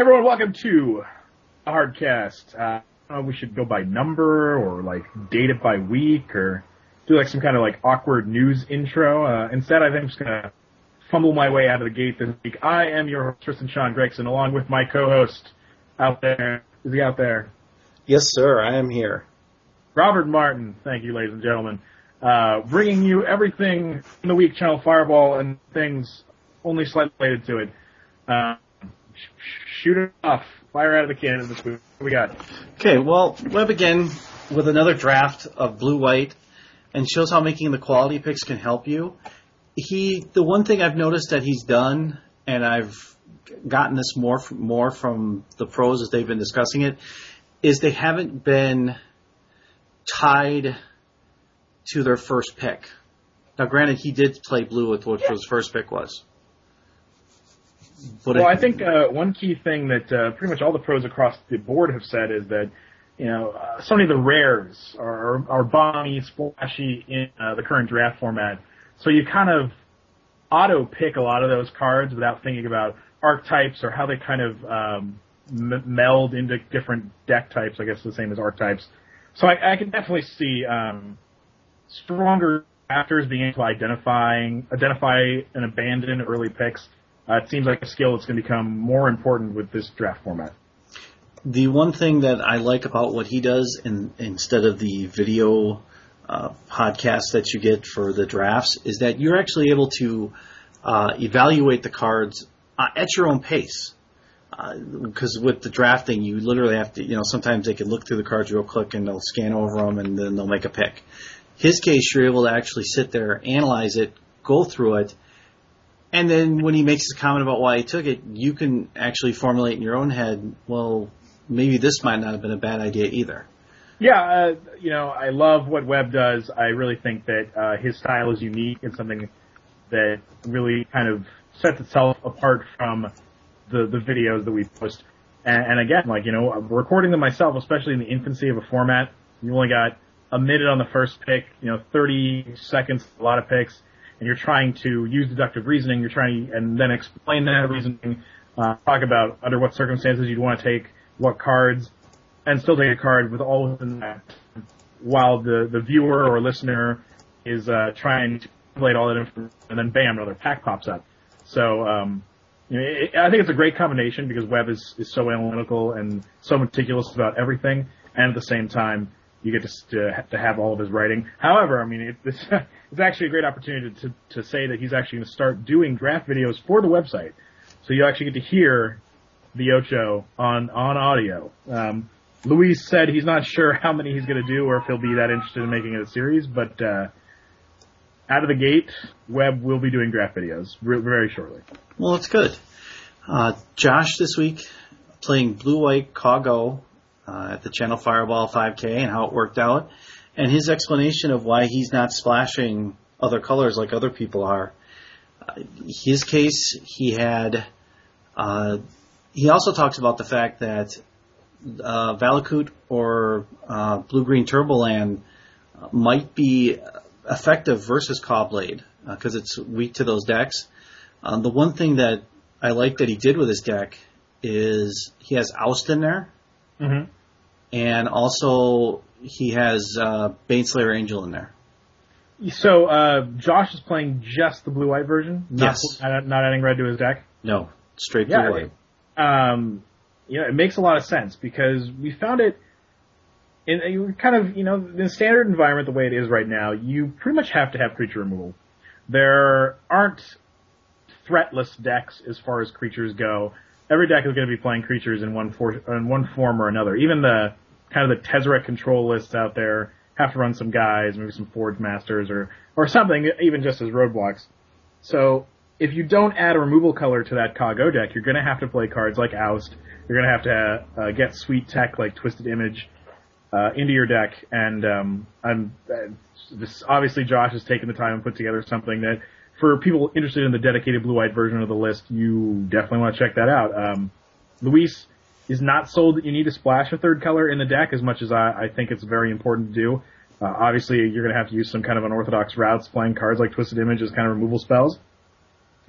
Everyone, welcome to a hardcast. Uh, I don't know if we should go by number or like date it by week or do like some kind of like awkward news intro. Uh, instead, I think I'm just gonna fumble my way out of the gate this week. I am your host, Tristan Sean Gregson, along with my co-host out there. Is he out there? Yes, sir. I am here. Robert Martin. Thank you, ladies and gentlemen. Uh, bringing you everything in the week, Channel Fireball, and things only slightly related to it. Uh, shoot it off. Fire out of the cannon this. What we got? Okay, well, Webb again with another draft of blue white and shows how making the quality picks can help you. He, the one thing I've noticed that he's done, and I've gotten this more from, more from the pros as they've been discussing it, is they haven't been tied to their first pick. Now, granted, he did play blue with what his first pick was. But well, I think uh, one key thing that uh, pretty much all the pros across the board have said is that you know uh, so many of the rares are are balmy, splashy in uh, the current draft format. So you kind of auto pick a lot of those cards without thinking about archetypes or how they kind of um, m- meld into different deck types. I guess the same as archetypes. So I, I can definitely see um, stronger drafters being able to identifying identify and abandon early picks uh, it seems like a skill that's going to become more important with this draft format. The one thing that I like about what he does, in, instead of the video uh, podcast that you get for the drafts, is that you're actually able to uh, evaluate the cards uh, at your own pace. Because uh, with the drafting, you literally have to, you know, sometimes they can look through the cards real quick and they'll scan over them and then they'll make a pick. His case, you're able to actually sit there, analyze it, go through it, and then when he makes a comment about why he took it, you can actually formulate in your own head, well, maybe this might not have been a bad idea either. Yeah, uh, you know, I love what Webb does. I really think that uh, his style is unique and something that really kind of sets itself apart from the the videos that we post. And, and again, like you know, recording them myself, especially in the infancy of a format, you only got a minute on the first pick, you know, 30 seconds, a lot of picks and you're trying to use deductive reasoning, you're trying to, and then explain that reasoning, uh, talk about under what circumstances you'd want to take what cards, and still take a card with all within that, while the the viewer or listener is uh, trying to calculate all that information, and then bam, another pack pops up. So um, you know, it, I think it's a great combination because Webb is is so analytical and so meticulous about everything, and at the same time you get to, to, have all of his writing. However, I mean, it, it's, it's actually a great opportunity to, to say that he's actually going to start doing draft videos for the website. So you actually get to hear the Ocho on, on audio. Um, Luis said he's not sure how many he's going to do or if he'll be that interested in making it a series, but, uh, out of the gate, Webb will be doing draft videos very shortly. Well, that's good. Uh, Josh this week playing Blue White Caw-Go uh, at the Channel Fireball 5K and how it worked out, and his explanation of why he's not splashing other colors like other people are. Uh, his case, he had. Uh, he also talks about the fact that uh, Valakut or uh, Blue Green Turboland might be effective versus Caw-Blade because uh, it's weak to those decks. Um, the one thing that I like that he did with his deck is he has Oust in there. Mm-hmm and also he has uh, Baneslayer Angel in there. So uh, Josh is playing just the blue white version. Not, yes, not, not adding red to his deck. No, straight blue yeah, white. Um, you know, it makes a lot of sense because we found it in kind of you know the standard environment the way it is right now. You pretty much have to have creature removal. There aren't threatless decks as far as creatures go every deck is going to be playing creatures in one for, in one form or another. Even the kind of the Tezzeret control lists out there have to run some guys, maybe some Forge Masters or or something, even just as roadblocks. So if you don't add a removal color to that Caw-Go deck, you're going to have to play cards like Oust. You're going to have to uh, get sweet tech like Twisted Image uh, into your deck, and um, I'm uh, this, obviously Josh has taken the time and put together something that for people interested in the dedicated blue-white version of the list, you definitely want to check that out. Um, Luis is not sold that you need to splash a third color in the deck as much as I, I think it's very important to do. Uh, obviously, you're going to have to use some kind of unorthodox routes, playing cards like Twisted Image as kind of removal spells.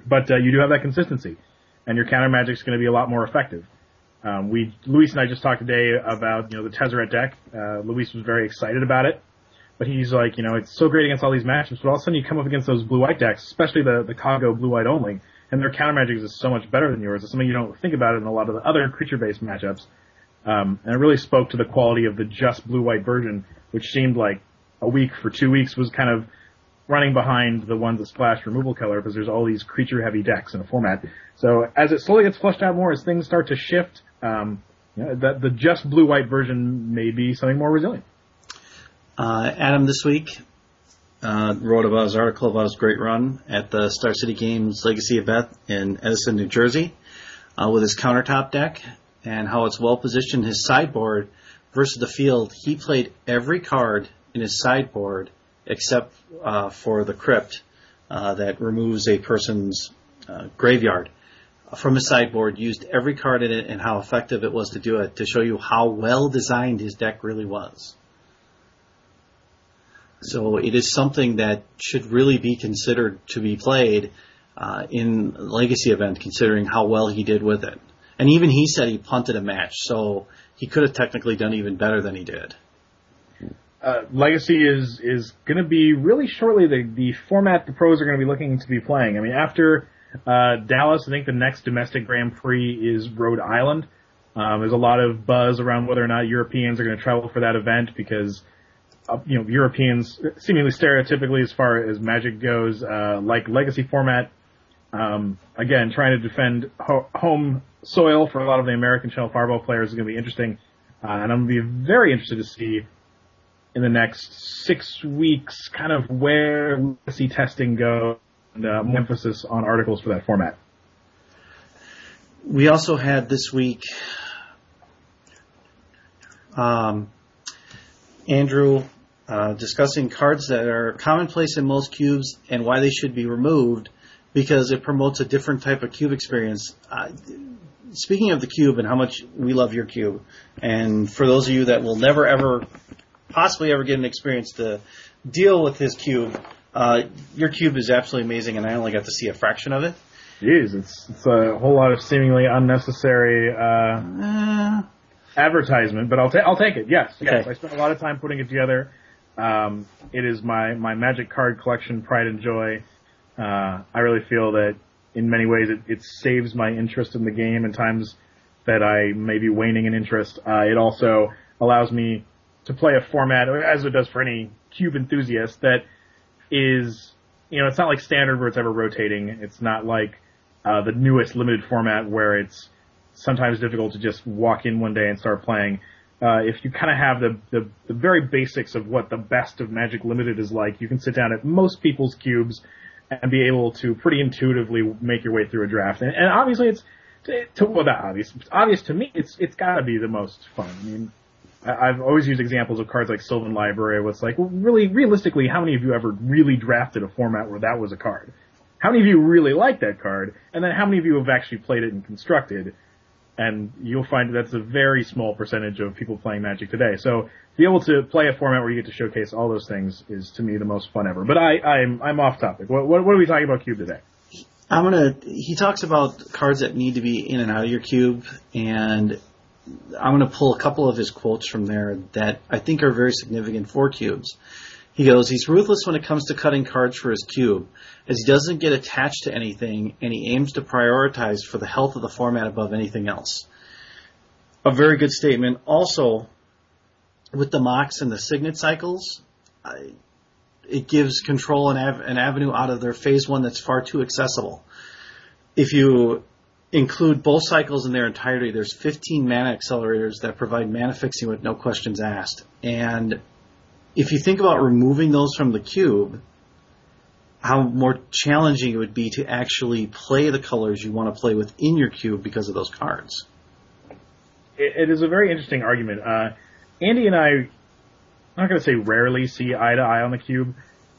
But uh, you do have that consistency, and your counter magic is going to be a lot more effective. Um, we Luis and I just talked today about you know the Tezzeret deck. Uh, Luis was very excited about it, but he's like, you know, it's so great against all these matchups, but all of a sudden you come up against those blue white decks, especially the the Caw-Go blue white only, and their counter magic is so much better than yours. It's something you don't think about in a lot of the other creature based matchups. Um, and it really spoke to the quality of the just blue white version, which seemed like a week for two weeks was kind of running behind the ones that splash removal color because there's all these creature heavy decks in a format. So as it slowly gets flushed out more, as things start to shift, um, you know, the, the just blue white version may be something more resilient. Uh, Adam this week uh, wrote about his article about his great run at the Star City Games Legacy event in Edison, New Jersey, uh, with his countertop deck and how it's well positioned. His sideboard versus the field, he played every card in his sideboard except uh, for the crypt uh, that removes a person's uh, graveyard from his sideboard. Used every card in it and how effective it was to do it to show you how well designed his deck really was. So it is something that should really be considered to be played uh, in Legacy event, considering how well he did with it. And even he said he punted a match, so he could have technically done even better than he did. Uh, Legacy is is going to be really shortly the the format the pros are going to be looking to be playing. I mean, after uh, Dallas, I think the next domestic Grand Prix is Rhode Island. Um, there's a lot of buzz around whether or not Europeans are going to travel for that event because uh, you know Europeans seemingly stereotypically as far as Magic goes uh, like Legacy format. Um, again, trying to defend ho- home soil for a lot of the American Channel Fireball players is going to be interesting, uh, and I'm going to be very interested to see in the next six weeks kind of where legacy testing goes and uh, more emphasis on articles for that format. We also had this week um, Andrew uh, discussing cards that are commonplace in most cubes and why they should be removed because it promotes a different type of cube experience. Uh, speaking of the cube and how much we love your cube, and for those of you that will never ever possibly ever get an experience to deal with his cube. Uh, your cube is absolutely amazing, and I only got to see a fraction of it. Jeez, it's, it's a whole lot of seemingly unnecessary uh, uh, advertisement, but I'll, ta- I'll take it. Yes, okay. yes. I spent a lot of time putting it together. Um, it is my, my Magic card collection pride and joy. Uh, I really feel that in many ways it, it saves my interest in the game in times that I may be waning in interest. Uh, it also allows me to play a format, as it does for any cube enthusiast, that is, you know, it's not like standard where it's ever rotating. It's not like uh, the newest limited format where it's sometimes difficult to just walk in one day and start playing. Uh, if you kind of have the, the, the very basics of what the best of Magic Limited is like, you can sit down at most people's cubes and be able to pretty intuitively make your way through a draft. And, and obviously, it's to, to well, obvious. Obvious to me. It's it's got to be the most fun. I mean, I've always used examples of cards like Sylvan Library. Where it's like, well, really, realistically, how many of you ever really drafted a format where that was a card? How many of you really like that card? And then how many of you have actually played it and constructed? And you'll find that's a very small percentage of people playing Magic today. So be able to play a format where you get to showcase all those things is to me the most fun ever. But I, I'm I'm off topic. What what, what are we talking about Cube today? I'm gonna. He talks about cards that need to be in and out of your cube, and I'm to pull a couple of his quotes from there that I think are very significant for cubes. He goes, he's ruthless when it comes to cutting cards for his cube, as he doesn't get attached to anything and he aims to prioritize for the health of the format above anything else. A very good statement. Also, with the mocks and the Signet cycles, I, it gives control and av- an avenue out of their phase one that's far too accessible. If you include both cycles in their entirety, there's 15 mana accelerators that provide mana fixing with no questions asked. And if you think about removing those from the cube, how more challenging it would be to actually play the colors you want to play within your cube because of those cards. it, it is a very interesting argument. Uh, Andy and I, I'm not going to say rarely see eye to eye on the cube.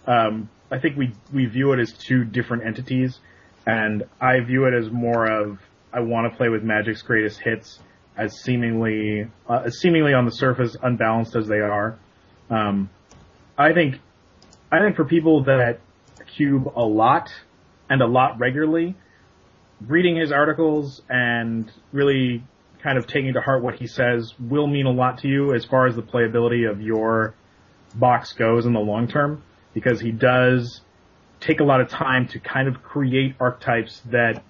Um, I think we we view it as two different entities and I view it as more of I want to play with Magic's greatest hits as seemingly uh, seemingly on the surface unbalanced as they are. Um, I think I think for people that cube a lot and a lot regularly, reading his articles and really kind of taking to heart what he says will mean a lot to you as far as the playability of your box goes in the long term because he does take a lot of time to kind of create archetypes that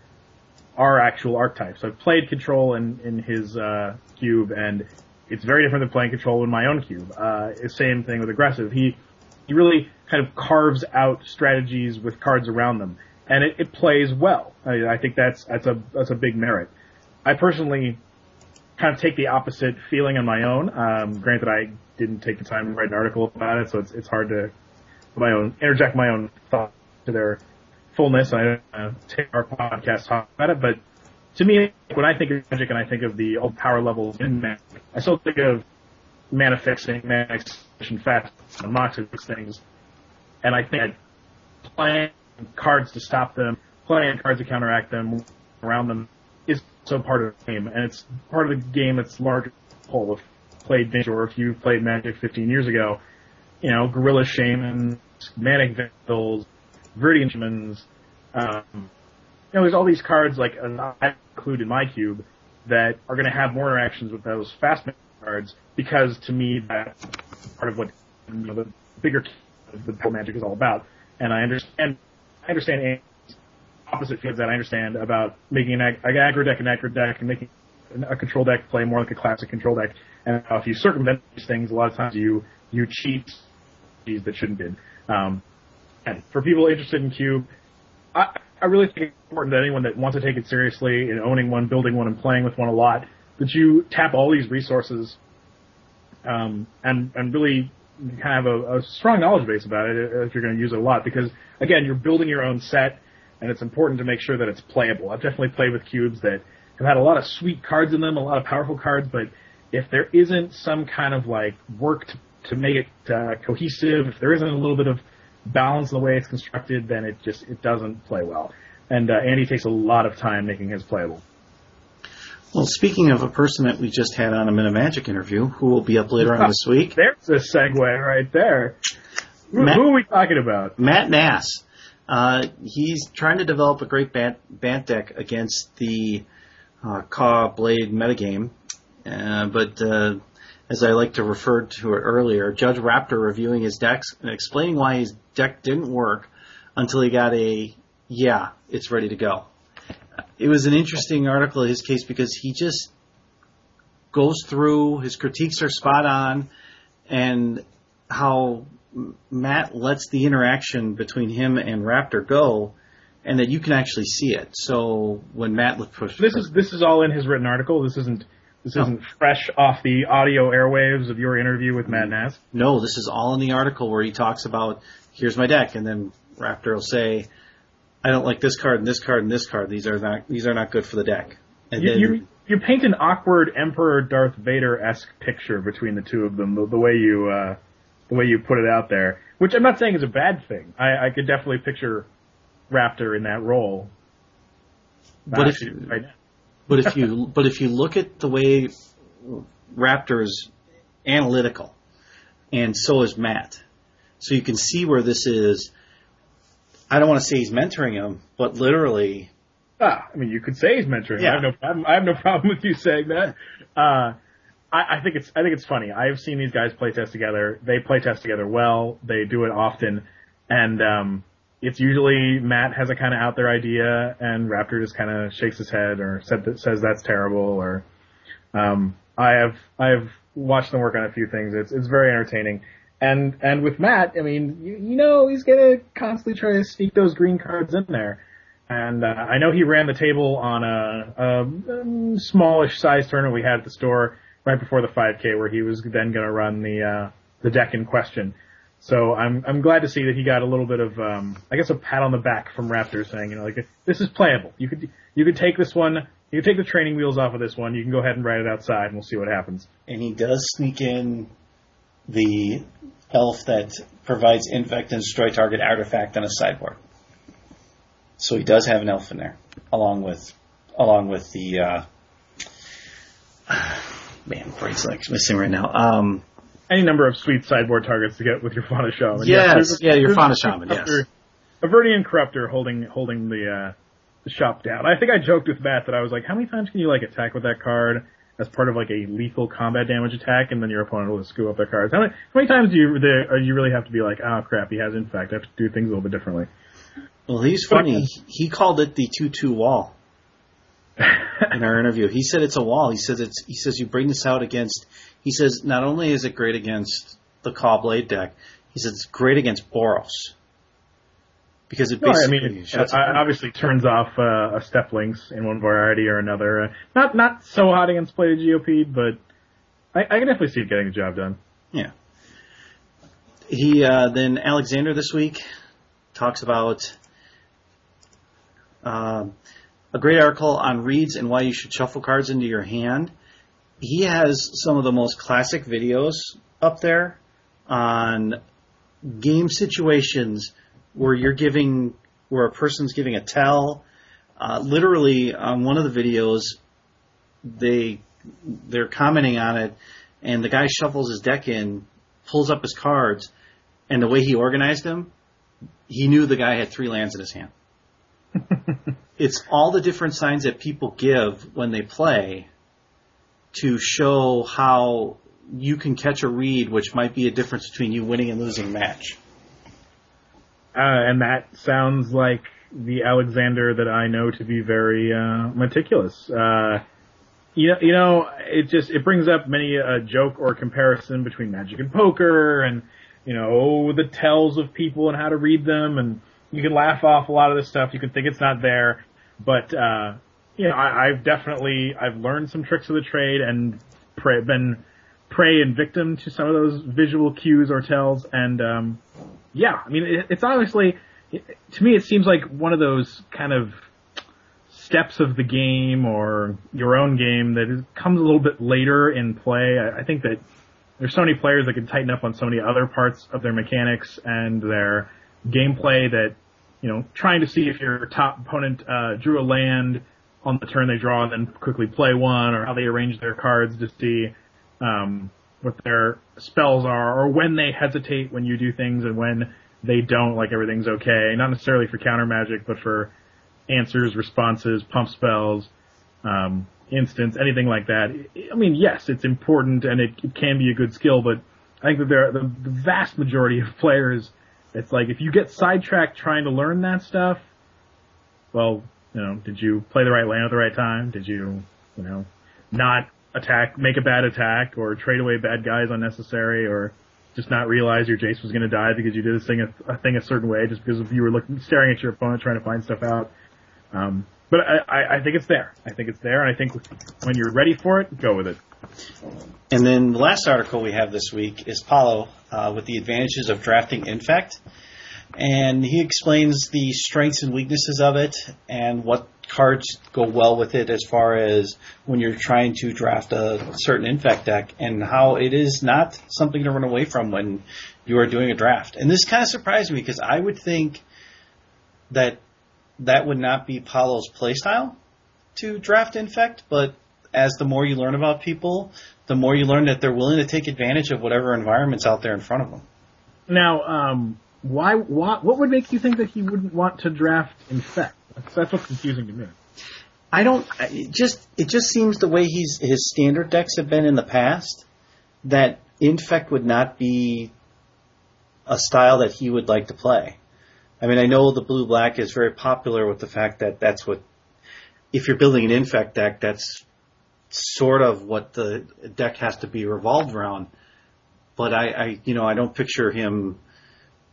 are actual archetypes. I've played Control in, in his uh, cube, and it's very different than playing Control in my own cube. Uh, same thing with Aggressive. He he really kind of carves out strategies with cards around them, and it, it plays well. I, I think that's that's a that's a big merit. I personally kind of take the opposite feeling on my own. Um, granted, I didn't take the time to write an article about it, so it's it's hard to my own interject my own thoughts to their fullness. I uh, take our podcast talk about it, but to me, when I think of Magic and I think of the old power levels in Magic, I still think of fixing, mana fast, and moxie things, and I think playing cards to stop them, playing cards to counteract them, around them, is so part of the game, and it's part of the game that's larger whole. If played Vintage or if you played Magic 15 years ago, you know, Gorilla Shamans, Manic Vandals, Viridian Shamans, um, you know, there's all these cards like uh, I include in my cube that are going to have more interactions with those fast cards because to me that's part of what you know, the bigger the magic is all about. And I understand, I understand opposite fields that I understand about making an, ag- an aggro deck an aggro deck and making a control deck play more like a classic control deck. And if you circumvent these things, a lot of times you you cheat that shouldn't be. Um, and for people interested in Cube, I, I really think it's important that anyone that wants to take it seriously in owning one, building one, and playing with one a lot, that you tap all these resources um, and and really kind of a, a strong knowledge base about it if you're going to use it a lot. Because again, you're building your own set, and it's important to make sure that it's playable. I've definitely played with cubes that have had a lot of sweet cards in them, a lot of powerful cards, but if there isn't some kind of like work to, to make it uh, cohesive, if there isn't a little bit of balance in the way it's constructed, then it just it doesn't play well. And uh, Andy takes a lot of time making his playable. Well, speaking of a person that we just had on a Minute Magic interview, who will be up later on this week, there's a segue right there. Matt, who are we talking about? Matt Nass. Uh, he's trying to develop a great Bant, Bant deck against the uh, Caw Blade metagame, uh, but uh, as I like to refer to it earlier, Judge Raptor reviewing his decks and explaining why his deck didn't work until he got a yeah, it's ready to go it was an interesting article in his case because he just goes through his critiques are spot on and how Matt lets the interaction between him and Raptor go and that you can actually see it. So when Matt pushed This is this is all in his written article. This isn't this isn't fresh off the audio airwaves of your interview with Matt mm-hmm. Nass. No, this is all in the article where he talks about here's my deck and then Raptor will say I don't like this card and this card and this card. These are not these are not good for the deck. And you, then, you you paint an awkward Emperor Darth Vader esque picture between the two of them. The, the way you uh, the way you put it out there, which I'm not saying is a bad thing. I, I could definitely picture Raptor in that role. But if right but if you but if you look at the way Raptor is analytical, and so is Matt, so you can see where this is I don't want to say he's mentoring him, but literally. Ah, I mean, you could say he's mentoring. Yeah. I have no problem. I have no problem with you saying that. Uh, I, I think it's I think it's funny. I've seen these guys play test together. They play test together well. They do it often, and um, it's usually Matt has a kind of out there idea, and Raptor just kind of shakes his head or said that, says that's terrible. Or um, I have I have watched them work on a few things. It's it's very entertaining. And and with Matt, I mean, you, you know, he's gonna constantly try to sneak those green cards in there. And uh, I know he ran the table on a, a um, smallish size tournament we had at the store right before the 5K, where he was then going to run the uh, the deck in question. So I'm I'm glad to see that he got a little bit of um, I guess a pat on the back from Raptor saying you know like this is playable. You could you could take this one. You could take the training wheels off of this one. You can go ahead and ride it outside, and we'll see what happens. And he does sneak in the elf that provides infect and destroy target artifact on a sideboard. So he does have an elf in there, along with along with the uh, man, brain's like missing right now. Um, Any number of sweet sideboard targets to get with your Fauna Shaman. Yes, yeah, your Fauna Shaman. Yes, a Viridian Corruptor holding holding the uh, the shop down. I think I joked with Matt that I was like, how many times can you like attack with that card? As part of like a lethal combat damage attack, and then your opponent will just screw up their cards. How many, how many times do you you really have to be like, oh crap, he has infect. I have to do things a little bit differently. Well, he's funny. He called it the two-two wall in our interview. He said it's a wall. He says it's. He says you bring this out against. He says not only is it great against the Caw-Blade deck, he says it's great against Boros because it No, I basically mean, shuts uh, it obviously turns off uh, a Steppe Lynx in one variety or another. Uh, not not so hot against play Plated Geopede, but I, I can definitely see it getting the job done. Yeah. He uh, then Alexander this week talks about um, a great article on reads and why you should shuffle cards into your hand. He has some of the most classic videos up there on game situations where you're giving where a person's giving a tell. Uh, literally on one of the videos, they they're commenting on it, and the guy shuffles his deck in, pulls up his cards, and the way he organized them, he knew the guy had three lands in his hand. it's all the different signs that people give when they play to show how you can catch a read, which might be a difference between you winning and losing a match. Uh, and that sounds like the Alexander that I know to be very uh, meticulous. Uh, you know, you know, it just it brings up many a joke or comparison between Magic and poker, and you know, oh, the tells of people and how to read them, and you can laugh off a lot of this stuff. You can think it's not there, but uh, you know, I, I've definitely I've learned some tricks of the trade and been prey and victim to some of those visual cues or tells, and um, yeah, I mean, it, it's obviously, it, to me, it seems like one of those kind of steps of the game or your own game that is, comes a little bit later in play. I, I think that there's so many players that can tighten up on so many other parts of their mechanics and their gameplay that, you know, trying to see if your top opponent uh, drew a land on the turn they draw and then quickly play one or how they arrange their cards to see um, what their spells are, or when they hesitate when you do things and when they don't, like everything's okay. Not necessarily for counter magic, but for answers, responses, pump spells, um, instants, anything like that. I mean, yes, it's important and it, it can be a good skill, but I think that there are the, the vast majority of players, it's like if you get sidetracked trying to learn that stuff, well, you know, did you play the right land at the right time? Did you, you know, not attack, make a bad attack, or trade away bad guys unnecessary, or just not realize your Jace was going to die because you did this thing a, a thing a certain way just because you were looking, staring at your opponent trying to find stuff out. Um, but I, I, think it's there. I think it's there, and I think when you're ready for it, go with it. And then the last article we have this week is Paulo uh, with the advantages of drafting Infect. And he explains the strengths and weaknesses of it and what cards go well with it as far as when you're trying to draft a certain Infect deck and how it is not something to run away from when you are doing a draft. And this kind of surprised me because I would think that that would not be Paulo's playstyle to draft Infect, but as the more you learn about people, the more you learn that they're willing to take advantage of whatever environment's out there in front of them. Now, um, why, why, what would make you think that he wouldn't want to draft Infect? That's, what's confusing to me. I don't. It just it just seems the way he's his standard decks have been in the past that Infect would not be a style that he would like to play. I mean, I know the blue black is very popular with the fact that that's what if you're building an Infect deck, that's sort of what the deck has to be revolved around. But I, I you know, I don't picture him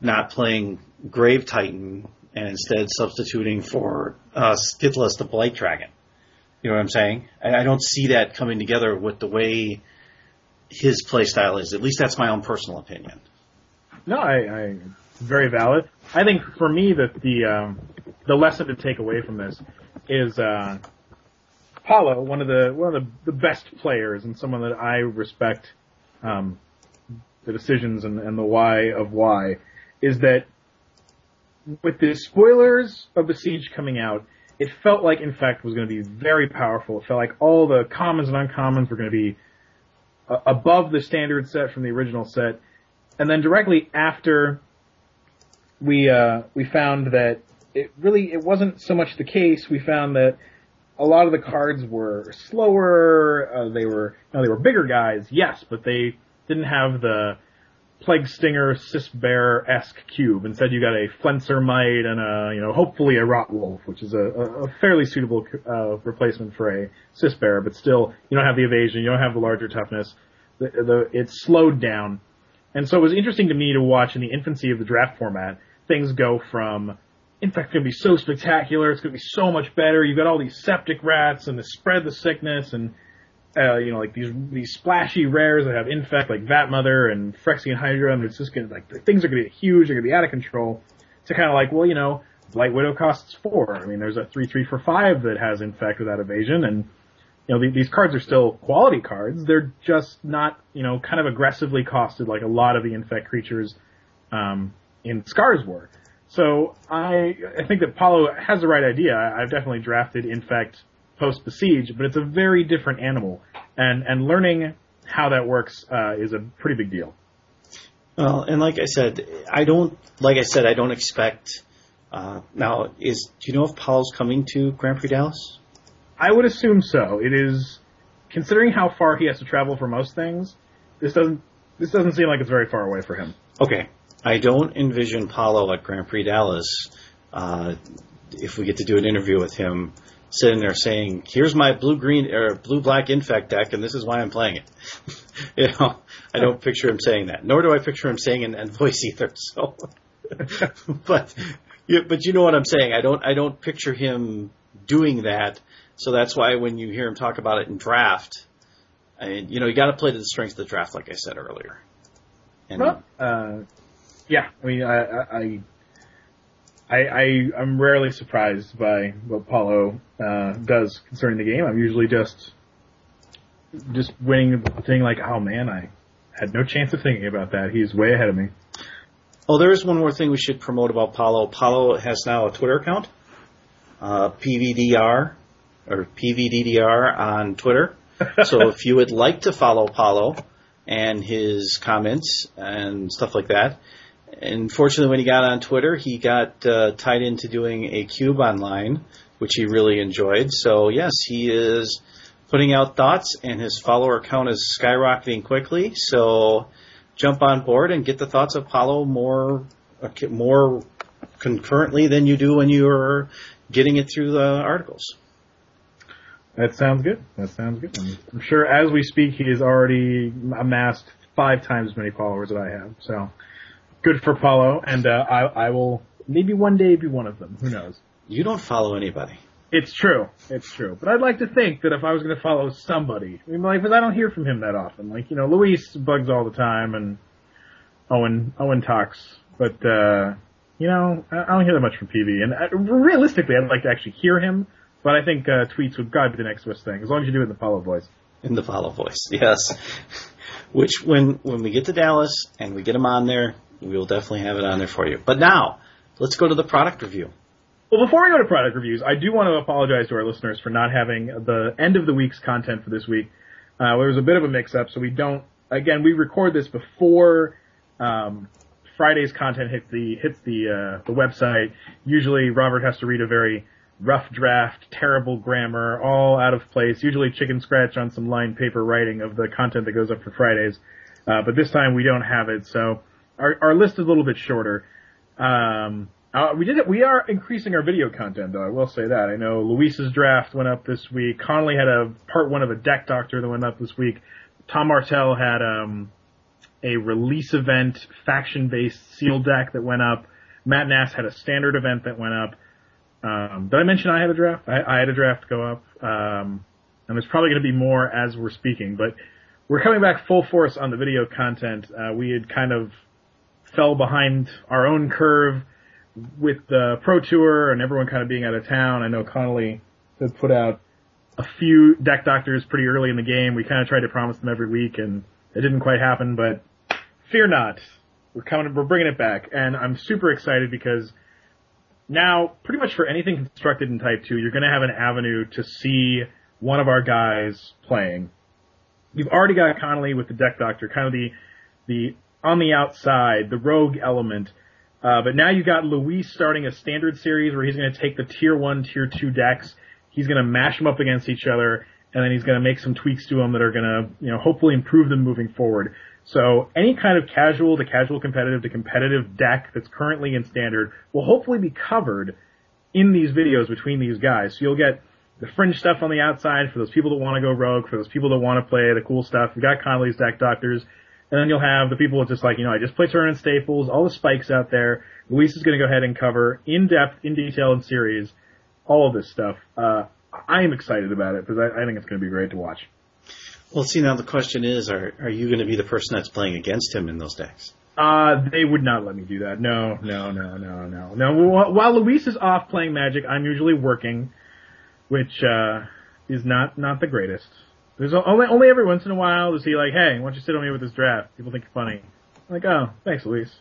not playing Grave Titan and instead substituting for uh, Skithiryx the Blight Dragon. You know what I'm saying? I, I don't see that coming together with the way his play style is. At least that's my own personal opinion. No, I, I very valid. I think for me that the um, the lesson to take away from this is uh, Paulo, one of the one of the, the best players and someone that I respect um, the decisions and, and the why of why is that with the spoilers of the siege coming out, it felt like Infect was going to be very powerful. It felt like all the commons and uncommons were going to be uh, above the standard set from the original set. And then directly after we uh, we found that it really it wasn't so much the case. We found that a lot of the cards were slower. Uh, they were you know, they were bigger guys, yes, but they didn't have the Plague Stinger Cystbearer esque cube. Instead, you got a Flensermite and a you know hopefully a Rot Wolf, which is a, a fairly suitable uh, replacement for a Cystbearer, but still you don't have the evasion, you don't have the larger toughness. The, the, it's slowed down, and so it was interesting to me to watch in the infancy of the draft format things go from Infect going to be so spectacular. It's going to be so much better. You've got all these septic rats and the spread the sickness and uh, you know, like these these splashy rares that have infect like Vatmother and Phyrexian Hydra, and it's just gonna like things are gonna be huge, they're gonna be out of control. To kind of like, well, you know, Blightwidow costs four. I mean, there's a three three for five that has infect without evasion, and you know, these cards are still quality cards. They're just not, you know, kind of aggressively costed like a lot of the infect creatures um, in Scars were. So I I think that Paulo has the right idea. I've definitely drafted infect post besiege, but it's a very different animal, and and learning how that works uh, is a pretty big deal. Well, and like I said, I don't like I said I don't expect. Uh, now, is do you know if Paulo's coming to Grand Prix Dallas? I would assume so. It is considering how far he has to travel for most things. This doesn't this doesn't seem like it's very far away for him. Okay, I don't envision Paulo at Grand Prix Dallas. Uh, if we get to do an interview with him, sitting there saying, "Here's my blue green or blue black infect deck, and this is why I'm playing it." you know, I don't picture him saying that. Nor do I picture him saying in that voice either. So, but yeah, but you know what I'm saying. I don't I don't picture him doing that. So that's why when you hear him talk about it in draft, I mean, you know, you got to play to the strength of the draft, like I said earlier. And, well, uh, yeah, I mean, I, I I, I am rarely surprised by what Paulo uh, does concerning the game. I'm usually just just winning, saying like, oh man, I had no chance of thinking about that. He's way ahead of me. Oh, there is one more thing we should promote about Paulo. Paulo has now a Twitter account, uh, PVDR or PVDDR on Twitter. so if you would like to follow Paulo and his comments and stuff like that, Unfortunately, when he got on Twitter, he got uh, tied into doing a cube online, which he really enjoyed. So yes, he is putting out thoughts, and his follower count is skyrocketing quickly. So jump on board and get the thoughts of Paulo more more concurrently than you do when you're getting it through the articles. That sounds good. That sounds good. I'm sure as we speak, he has already amassed five times as many followers that I have. So good for Paulo, and uh, I, I will maybe one day be one of them. Who knows? You don't follow anybody. It's true. It's true. But I'd like to think that if I was going to follow somebody, I mean, like, because I don't hear from him that often. Like, you know, Luis bugs all the time, and Owen Owen talks, but uh, you know, I don't hear that much from PV. And uh, realistically, I'd like to actually hear him, but I think uh, tweets would God be the next best thing, as long as you do it in the Paulo voice. In the Paulo voice, yes. Which, when when we get to Dallas and we get him on there, we will definitely have it on there for you. But now, let's go to the product review. Well, before we go to product reviews, I do want to apologize to our listeners for not having the end of the week's content for this week. Uh, there was a bit of a mix-up, so we don't. Again, we record this before um, Friday's content hits the hits the uh, the website. Usually, Robert has to read a very rough draft, terrible grammar, all out of place. Usually, chicken scratch on some lined paper writing of the content that goes up for Fridays. Uh, but this time we don't have it, so our, our list is a little bit shorter. Um, uh, we did it. We are increasing our video content, though. I will say that. I know Luis's draft went up this week. Conley had a part one of a deck doctor that went up this week. Tom Martell had um, a release event faction based seal deck that went up. Matt Nass had a standard event that went up. Um, did I mention I had a draft? I, I had a draft go up. Um, and there's probably going to be more as we're speaking, but we're coming back full force on the video content. Uh, we had kind of fell behind our own curve with the Pro Tour and everyone kind of being out of town. I know Conley had put out a few deck doctors pretty early in the game. We kind of tried to promise them every week, and it didn't quite happen. But fear not, we're coming. We're bringing it back, and I'm super excited because now, pretty much for anything constructed in Type Two, you're going to have an avenue to see one of our guys playing. You've already got Conley with the deck doctor, kind of the the on the outside, the rogue element. Uh, but now you've got Luis starting a standard series where he's going to take the tier one, tier two decks He's going to mash them up against each other, and then he's going to make some tweaks to them that are going to, you know, hopefully improve them moving forward. So any kind of casual to casual competitive to competitive deck that's currently in standard will hopefully be covered in these videos between these guys. So you'll get the fringe stuff on the outside for those people that want to go rogue, for those people that want to play the cool stuff. We got Conley's deck doctors. And then you'll have the people that just like, you know, I just play tournament staples, all the spikes out there. Luis is going to go ahead and cover in depth, in detail, in series, all of this stuff. Uh, I am excited about it because I, I think it's going to be great to watch. Well, see, now the question is, are are you going to be the person that's playing against him in those decks? Uh, they would not let me do that. No, no, no, no, no. No, while Luis is off playing Magic, I'm usually working, which, uh, is not, not the greatest. There's only, only every once in a while does he like, hey, why don't you sit on me with this draft? People think you're funny. I'm like, oh, thanks, Luis.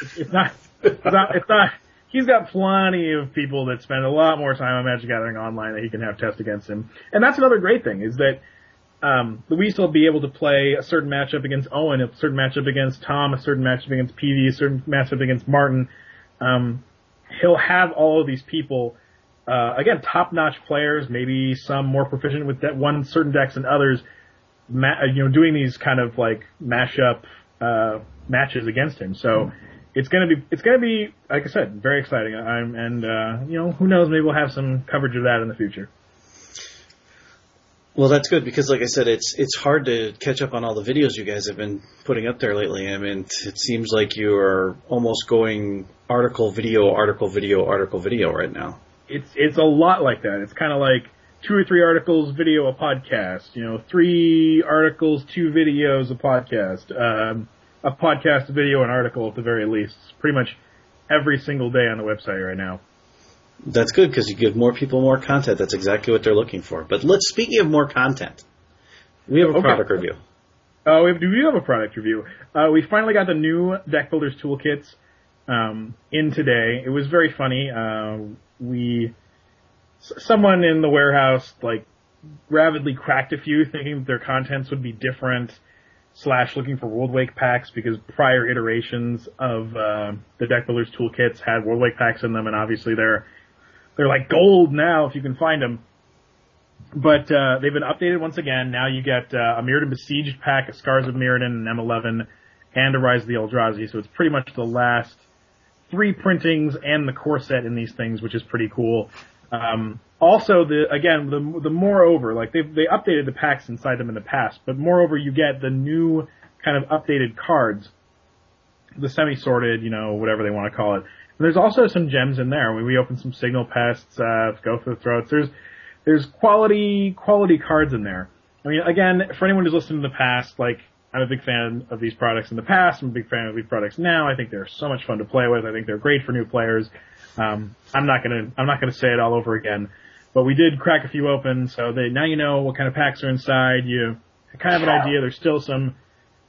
It's, it's not, it's not, it's not, he's got plenty of people that spend a lot more time on Magic Gathering online that he can have test against him. And that's another great thing is that um, Luis will be able to play a certain matchup against Owen, a certain matchup against Tom, a certain matchup against PV, a certain matchup against Martin. Um, he'll have all of these people, uh, again, top-notch players, maybe some more proficient with one certain decks than others, ma- uh, you know, doing these kind of like mashup, uh, matches against him. So, it's gonna be, it's gonna be, like I said, very exciting. I'm, and, uh, you know, who knows, maybe we'll have some coverage of that in the future. Well, that's good because, like I said, it's it's hard to catch up on all the videos you guys have been putting up there lately. I mean, it seems like you are almost going article, video, article, video, article, video right now. It's it's a lot like that. It's kind of like two or three articles, video, a podcast. You know, three articles, two videos, a podcast. Um, a podcast, a video, an article at the very least. It's pretty much every single day on the website right now. That's good because you give more people more content. That's exactly what they're looking for. But let's speaking of more content, we have a okay. product review. Uh, we, do have a product review. Uh, we finally got the new Deck Builders toolkits um, in today. It was very funny. Uh, we someone in the warehouse like rapidly cracked a few, thinking their contents would be different. Slash looking for Worldwake packs because prior iterations of uh, the Deck Builders toolkits had Worldwake packs in them, and obviously they're they're like gold now if you can find them. But uh, they've been updated once again. Now you get uh, a Mirrodin Besieged pack, a Scars of Mirrodin, an M11, and a Rise of the Eldrazi. So it's pretty much the last three printings and the core set in these things, which is pretty cool. Um, also, the again, the the moreover, like they they updated the packs inside them in the past, but moreover, you get the new kind of updated cards, the semi-sorted, you know, whatever they want to call it, there's also some gems in there. We open some signal pests, uh, go for the throats. There's there's quality quality cards in there. I mean, again, for anyone who's listened in the past, like I'm a big fan of these products in the past. I'm a big fan of these products now. I think they're so much fun to play with. I think they're great for new players. Um, I'm not gonna I'm not gonna say it all over again, but we did crack a few open, so they now you know what kind of packs are inside. You kind of have an idea. There's still some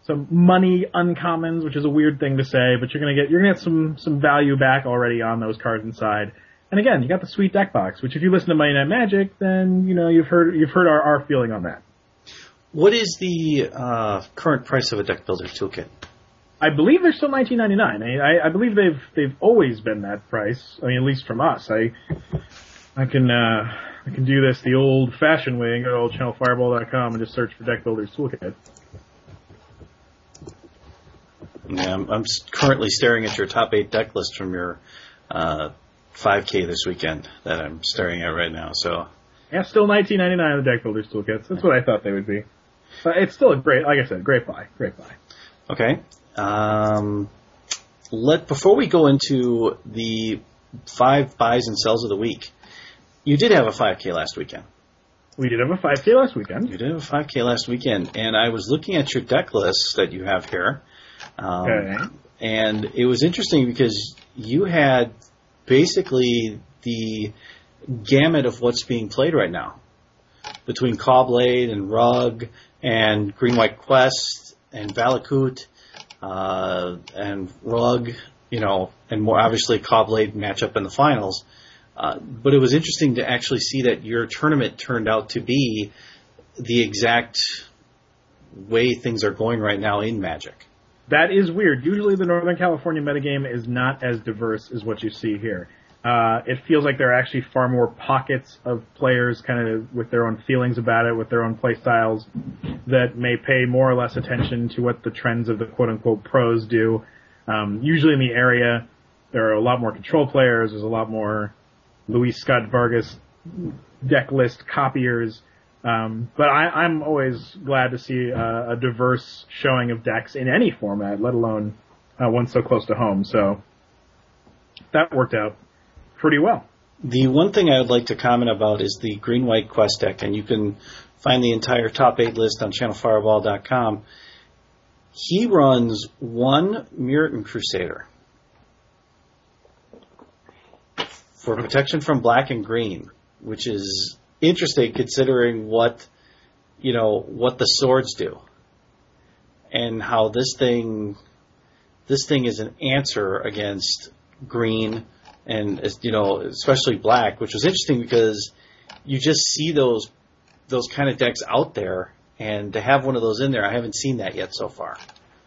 some money uncommons, which is a weird thing to say, but you're gonna get you're gonna get some some value back already on those cards inside. And again, you got the sweet deck box, which if you listen to Monday Night Magic, then you know you've heard you've heard our, our feeling on that. What is the uh, current price of a deck builder toolkit? I believe they're still 19.99. I, I believe they've they've always been that price. I mean, at least from us. I I can uh, I can do this the old-fashioned way and go to oldchannelfireball.com and just search for deck builders toolkit. Yeah, I'm, I'm currently staring at your top eight deck list from your uh, 5K this weekend that I'm staring at right now. So yeah, still 19.99 on the deck builders toolkits. That's what I thought they would be. But it's still a great, like I said, great buy, great buy. Okay. Um, let before we go into the five buys and sells of the week, you did have a 5K last weekend. We did have a 5K last weekend. You did have a 5K last weekend, and I was looking at your deck list that you have here, um, okay. And it was interesting because you had basically the gamut of what's being played right now between Caw-Blade and Rug and Green White Quest and Valakut uh, and Rug, you know, and more obviously Caw-Blade matchup in the finals. Uh, but it was interesting to actually see that your tournament turned out to be the exact way things are going right now in Magic. That is weird. Usually the Northern California metagame is not as diverse as what you see here. Uh, it feels like there are actually far more pockets of players kind of with their own feelings about it, with their own play styles that may pay more or less attention to what the trends of the quote unquote pros do. Um, usually in the area, there are a lot more control players, there's a lot more Luis Scott Vargas deck list copiers. Um, but I, am always glad to see a, a, diverse showing of decks in any format, let alone uh, one so close to home. So that worked out pretty well. The one thing I would like to comment about is the green white quest deck, and you can find the entire top eight list on channelfireball.com. He runs one Mirrodin Crusader for protection from black and green, which is interesting considering what you know what the swords do and how this thing this thing is an answer against green and you know especially black, which was interesting because you just see those those kind of decks out there, and to have one of those in there, I haven't seen that yet so far.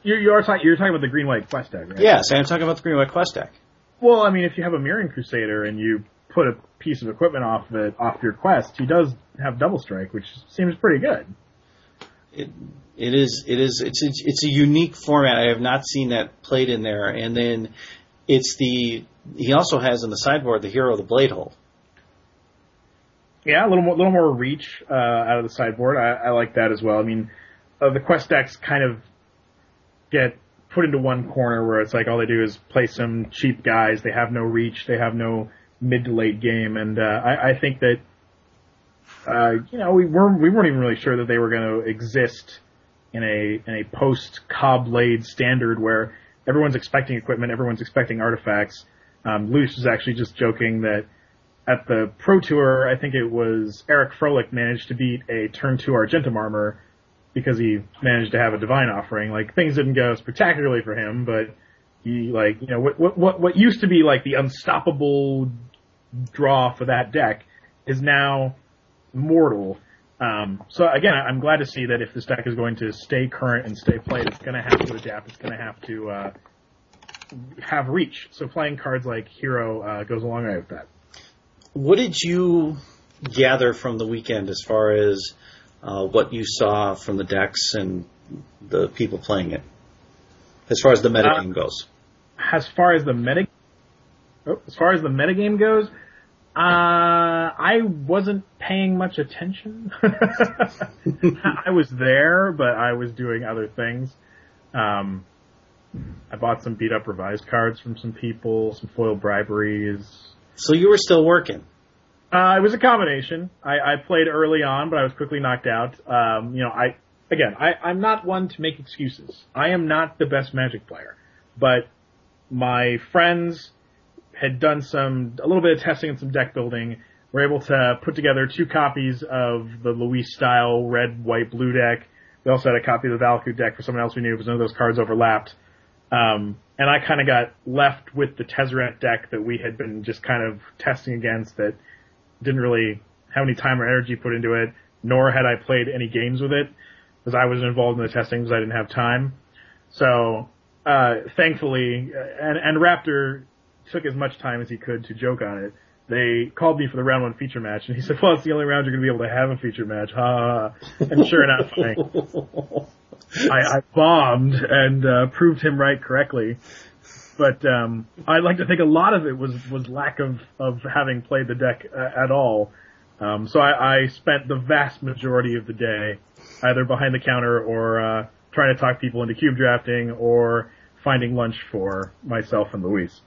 You're, you are talking. You're talking about the green white quest deck, right? Yes, I'm talking about the green white quest deck. Well, I mean, if you have a Mirrodin Crusader and you put a piece of equipment off of it off your quest, he does have double strike, which seems pretty good. It it is it is it's a, it's a unique format. I have not seen that played in there, and then it's the he also has in the sideboard the hero of the Bladehold. Yeah, a little more, little more reach uh, out of the sideboard. I, I like that as well. I mean, uh, the quest decks kind of get put into one corner where it's like all they do is play some cheap guys. They have no reach. They have no mid to late game, and uh, I, I think that uh, you know we weren't we weren't even really sure that they were going to exist in a in a post Caw-Blade standard where everyone's expecting equipment, everyone's expecting artifacts. Um, Luis was actually just joking that at the Pro Tour, I think it was Eric Froehlich managed to beat a turn two Argentum armor because he managed to have a divine offering. Like things didn't go spectacularly for him, but he like you know what what what what used to be like the unstoppable draw for that deck is now mortal. Um, so again, I'm glad to see that if this deck is going to stay current and stay played, it's going to have to adapt. It's going to have to uh, have reach. So playing cards like Hero uh, goes a long way with that. What did you gather from the weekend as far as uh, what you saw from the decks and the people playing it, as far as the metagame uh, goes? As far as the meta, oh, as far as the metagame goes, uh, I wasn't paying much attention. I was there, but I was doing other things. Um, I bought some beat up revised cards from some people, some foil briberies. So you were still working? Uh, it was a combination. I, I played early on, but I was quickly knocked out. Um, you know, I again, I, I'm not one to make excuses. I am not the best Magic player, but my friends had done some a little bit of testing and some deck building. We're able to put together two copies of the Luis style red, white, blue deck. We also had a copy of the Valakut deck for someone else we knew because none of those cards overlapped. Um, and I kind of got left with the Tezzeret deck that we had been just kind of testing against that didn't really have any time or energy put into it, nor had I played any games with it because I wasn't involved in the testing because I didn't have time. So, uh, thankfully, and, and Raptor took as much time as he could to joke on it. They called me for the round one feature match, and he said, "Well, it's the only round you're going to be able to have a feature match." Ha. And sure enough, I, I, I bombed and uh, proved him right correctly. But um, I'd like to think a lot of it was was lack of of having played the deck uh, at all. Um, so I, I spent the vast majority of the day either behind the counter or uh, trying to talk people into cube drafting or finding lunch for myself and Luis.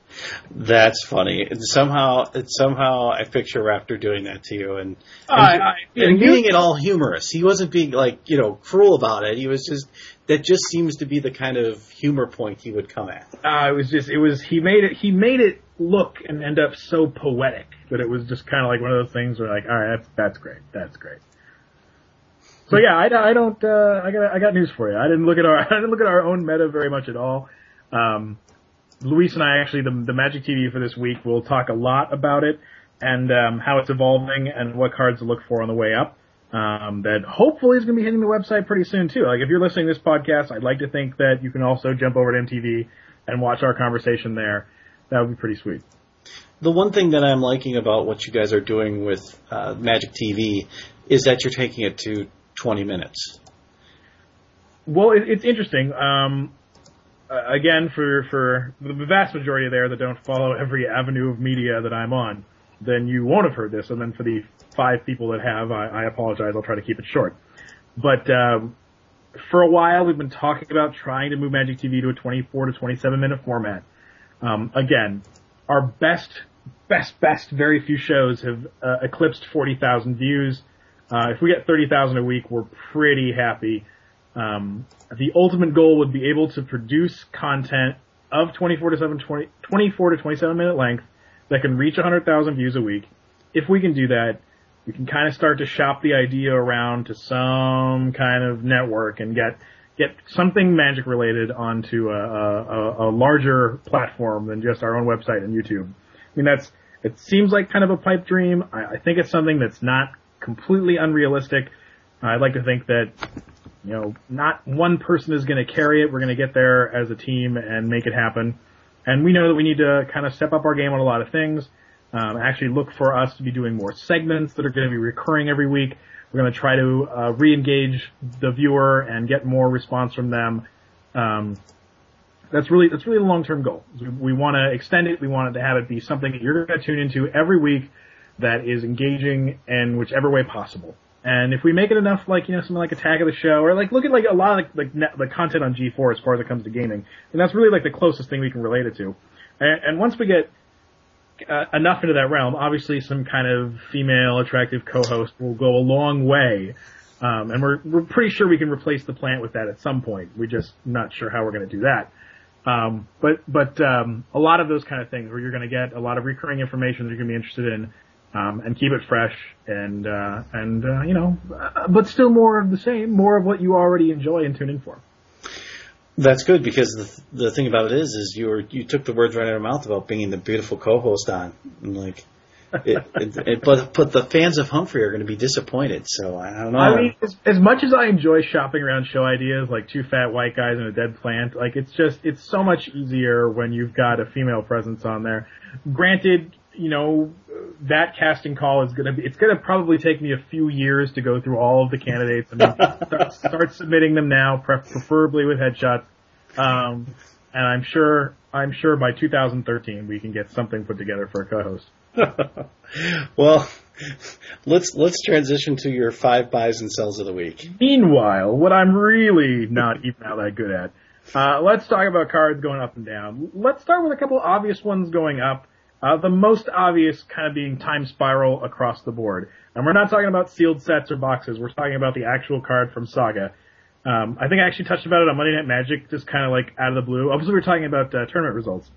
That's funny. And somehow, somehow, I picture Raptor doing that to you, and and, I, I, and being it all humorous. He wasn't being like you know cruel about it. He was just that just seems to be the kind of humor point he would come at. Uh, it was just it was he made it he made it look and end up so poetic that it was just kind of like one of those things where like all right that's that's great that's great. So yeah, I, I don't. Uh, I got I got news for you. I didn't look at our I didn't look at our own meta very much at all. Um, Luis and I actually, the, the Magic TV for this week, will talk a lot about it and um, how it's evolving and what cards to look for on the way up. Um, that hopefully is going to be hitting the website pretty soon too. Like if you're listening to this podcast, I'd like to think that you can also jump over to MTV and watch our conversation there. That would be pretty sweet. The one thing that I'm liking about what you guys are doing with uh, Magic TV is that you're taking it to 20 minutes. Well, it, it's interesting. Um, uh, again, for for the vast majority there that don't follow every avenue of media that I'm on, then you won't have heard this. And then for the five people that have, I, I apologize. I'll try to keep it short. But um, for a while, we've been talking about trying to move Magic TV to a 24 to 27 minute format. Um, again, our best, best, best, very few shows have uh, eclipsed 40,000 views. Uh, if we get 30,000 a week, we're pretty happy. Um, the ultimate goal would be able to produce content of 24 to 7, 20, 24 to 27 minute length that can reach 100,000 views a week. If we can do that, we can kind of start to shop the idea around to some kind of network and get get something magic related onto a, a, a larger platform than just our own website and YouTube. I mean, that's it seems like kind of a pipe dream. I, I think it's something that's not completely unrealistic. I'd like to think that you know, not one person is going to carry it. We're going to get there as a team and make it happen. And we know that we need to kind of step up our game on a lot of things. Um, actually look for us to be doing more segments that are going to be recurring every week. We're going to try to uh, re-engage the viewer and get more response from them. Um, that's really that's really the long-term goal. We, we want to extend it. We want it to have it be something that you're going to tune into every week that is engaging in whichever way possible. And if we make it enough, like you know, something like Attack of the Show, or like look at like a lot of like, net, the content on G4 as far as it comes to gaming, and that's really like the closest thing we can relate it to. And, and once we get uh, enough into that realm, obviously some kind of female attractive co-host will go a long way. Um, and we're we're pretty sure we can replace the plant with that at some point. We're just not sure how we're going to do that. Um, but but um, a lot of those kind of things where you're going to get a lot of recurring information that you're going to be interested in um, and keep it fresh and uh, and uh, you know, uh, but still more of the same, more of what you already enjoy and tune in for. That's good because the the thing about it is, is you were you took the words right out of your mouth about bringing the beautiful co-host on, and like. it, it, it, but but the fans of Humphrey are going to be disappointed. So I don't know. I mean, as, as much as I enjoy shopping around show ideas like two fat white guys and a dead plant, like it's just it's so much easier when you've got a female presence on there. Granted, you know, that casting call is gonna be, it's gonna probably take me a few years to go through all of the candidates. I mean, start, start submitting them now, preferably with headshots. Um, and I'm sure, I'm sure by 2013 we can get something put together for a co-host. well, let's let's transition to your five buys and sells of the week. Meanwhile, what I'm really not even all that good at, uh, let's talk about cards going up and down. Let's start with a couple obvious ones going up. Uh, the most obvious kind of being time spiral across the board. And we're not talking about sealed sets or boxes. We're talking about the actual card from Saga. Um, I think I actually touched about it on Monday Night Magic, just kind of like out of the blue. Obviously, we are talking about uh, tournament results.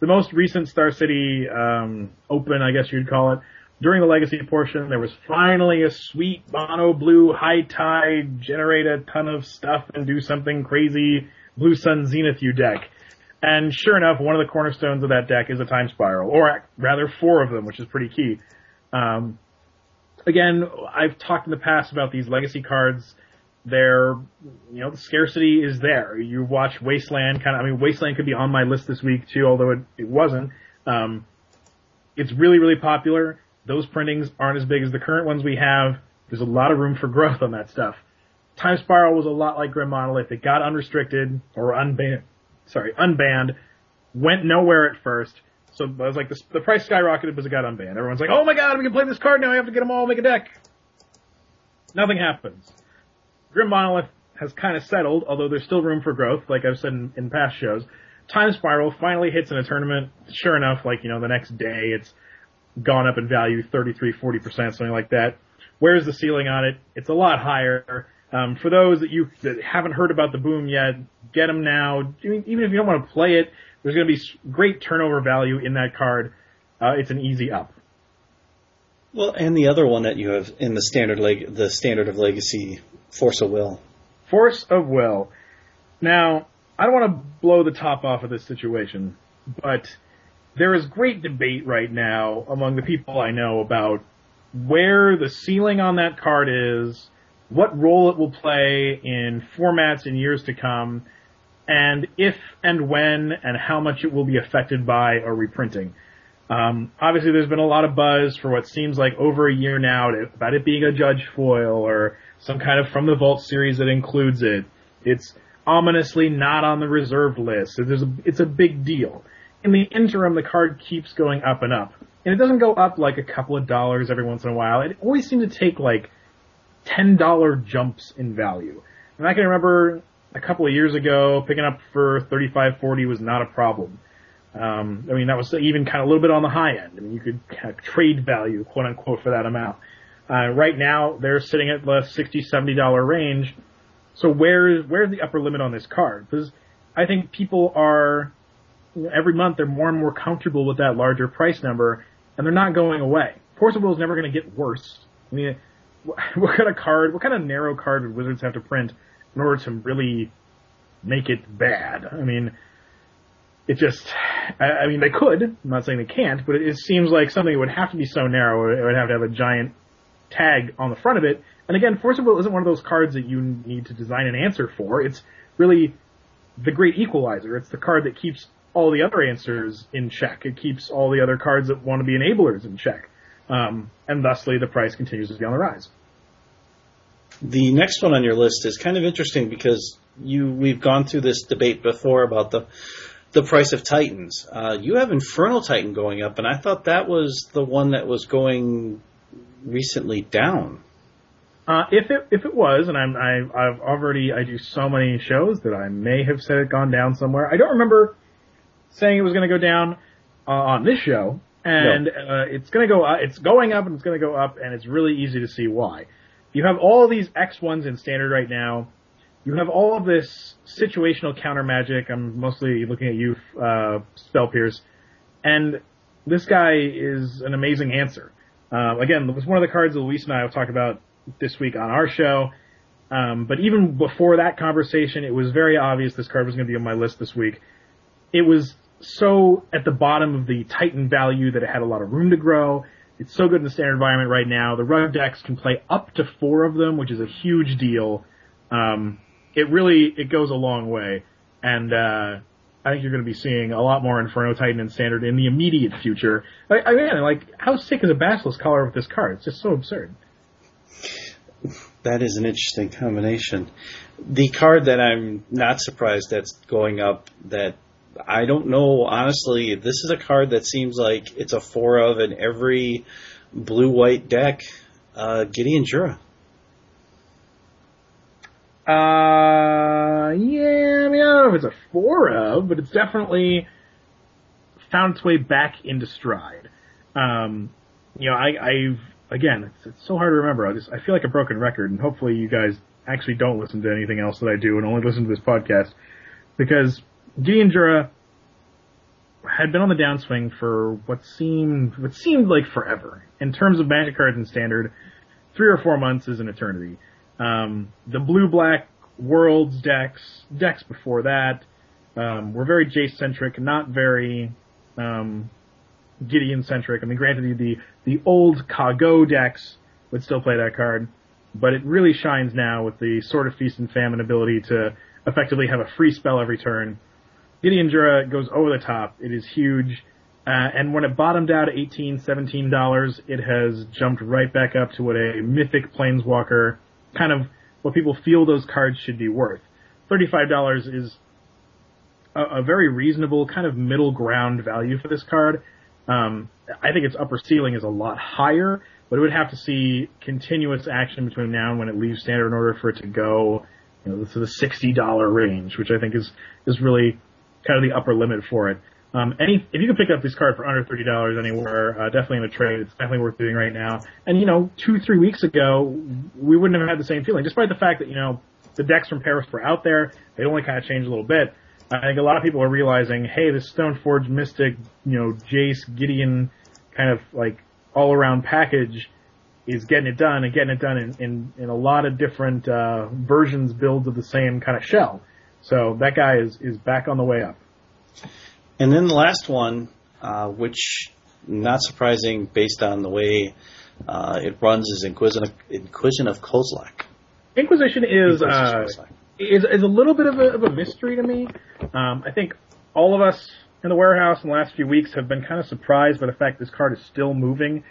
The most recent Star City um, Open, I guess you'd call it, during the Legacy portion, there was finally a sweet mono blue high tide, generate a ton of stuff and do something crazy Blue Sun's Zenith U deck. And sure enough, one of the cornerstones of that deck is a time spiral, or rather four of them, which is pretty key. Um, again, I've talked in the past about these legacy cards. They're, you know, the scarcity is there. You watch Wasteland, kind of. I mean, Wasteland could be on my list this week too, although it, it wasn't. Um, it's really, really popular. Those printings aren't as big as the current ones we have. There's a lot of room for growth on that stuff. Time Spiral was a lot like Grim Monolith. It got unrestricted or unbanned sorry, unbanned, went nowhere at first. So I was like, the, the price skyrocketed because it got unbanned. Everyone's like, oh my god, we can play this card now. I have to get them all, make a deck. Nothing happens. Grim Monolith has kind of settled, although there's still room for growth, like I've said in, in past shows. Time Spiral finally hits in a tournament. Sure enough, like, you know, the next day it's gone up in value 33, 40%, something like that. Where's the ceiling on it? It's a lot higher. Um, for those that you that haven't heard about the boom yet, get them now. Even if you don't want to play it, there's going to be great turnover value in that card. Uh, it's an easy up. Well, and the other one that you have in the standard leg, the standard of legacy, Force of Will. Force of Will. Now, I don't want to blow the top off of this situation, but there is great debate right now among the people I know about where the ceiling on that card is what role it will play in formats in years to come, and if and when and how much it will be affected by a reprinting. Um, obviously, there's been a lot of buzz for what seems like over a year now to, about it being a Judge foil or some kind of from the Vault series that includes it. It's ominously not on the reserved list. So a, it's a big deal. In the interim, the card keeps going up and up. And it doesn't go up like a couple of dollars every once in a while. It always seems to take like $10 jumps in value. And I can remember a couple of years ago, picking up for 35, 40 was not a problem. Um, I mean, that was even kind of a little bit on the high end. I mean, you could kind of trade value, quote unquote, for that amount. Uh, right now, they're sitting at the 60, 70 dollar range. So where where's the upper limit on this card? Because I think people are you know, every month they're more and more comfortable with that larger price number, and they're not going away. Force of Will is never going to get worse. I mean, what kind of card, what kind of narrow card would Wizards have to print in order to really make it bad? I mean, it just, I, I mean, they could. I'm not saying they can't, but it, it seems like something would have to be so narrow. It would have to have a giant tag on the front of it. And again, Will isn't one of those cards that you need to design an answer for. It's really the great equalizer. It's the card that keeps all the other answers in check. It keeps all the other cards that want to be enablers in check. Um, and thusly the price continues to be on the rise. The next one on your list is kind of interesting because you we've gone through this debate before about the the price of Titans. Uh, you have Inferno Titan going up, and I thought that was the one that was going recently down. Uh, if it if it was, and I'm I, I've already I do so many shows that I may have said it gone down somewhere. I don't remember saying it was going to go down uh, on this show, and no. uh, it's going to go. Uh, it's going up, and it's going to go up, and it's really easy to see why. You have all these X ones in standard right now. You have all of this situational counter magic. I'm mostly looking at you, uh, Spell Pierce, and this guy is an amazing answer. Uh, again, it was one of the cards that Luis and I talked about this week on our show. Um, but even before that conversation, it was very obvious this card was going to be on my list this week. It was so at the bottom of the Titan value that it had a lot of room to grow. It's so good in the standard environment right now. The rug decks can play up to four of them, which is a huge deal. Um, it really it goes a long way, and uh, I think you're going to be seeing a lot more Inferno Titan and Standard in the immediate future. I, I mean, like, how sick is a Basilisk Collar with this card? It's just so absurd. That is an interesting combination. The card that I'm not surprised that's going up that I don't know honestly. This is a card that seems like it's a four of in every blue white deck. Uh, Gideon Jura. Uh, yeah, I mean, I don't know if it's a four of, but it's definitely found its way back into stride. Um, you know, I, I've again, it's, it's so hard to remember. I just I feel like a broken record, and hopefully you guys actually don't listen to anything else that I do and only listen to this podcast because Gideon Jura had been on the downswing for what seemed what seemed like forever in terms of Magic cards and Standard. Three or four months is an eternity. Um, the blue black worlds decks, decks before that, um, were very Jace centric, not very um, Gideon centric. I mean, granted, the the old Caw-Go decks would still play that card, but it really shines now with the Sword of Feast and Famine ability to effectively have a free spell every turn. Gideon Jura goes over the top. It is huge. Uh, and when it bottomed out at 18 $17, it has jumped right back up to what a mythic planeswalker kind of what people feel those cards should be worth. $35 is a, a very reasonable kind of middle ground value for this card. Um, I think its upper ceiling is a lot higher, but it would have to see continuous action between now and when it leaves standard in order for it to go, you know, to the sixty dollar range, which I think is is really kind of the upper limit for it. Um, any if you can pick up this card for under thirty dollars anywhere, uh, definitely in a trade, it's definitely worth doing right now. And you know, two three weeks ago, we wouldn't have had the same feeling, despite the fact that you know the decks from Paris were out there. They only kind of changed a little bit. I think a lot of people are realizing, hey, this Stoneforge Mystic, you know, Jace Gideon, kind of like all around package is getting it done and getting it done in in, in a lot of different uh, versions, builds of the same kind of shell. So that guy is is back on the way up. And then the last one, uh, which not surprising based on the way uh, it runs, is Inquisition of, Inquisition of Kozilek. Inquisition is uh, is is a little bit of a, of a mystery to me. Um, I think all of us in the warehouse in the last few weeks have been kind of surprised by the fact this card is still moving.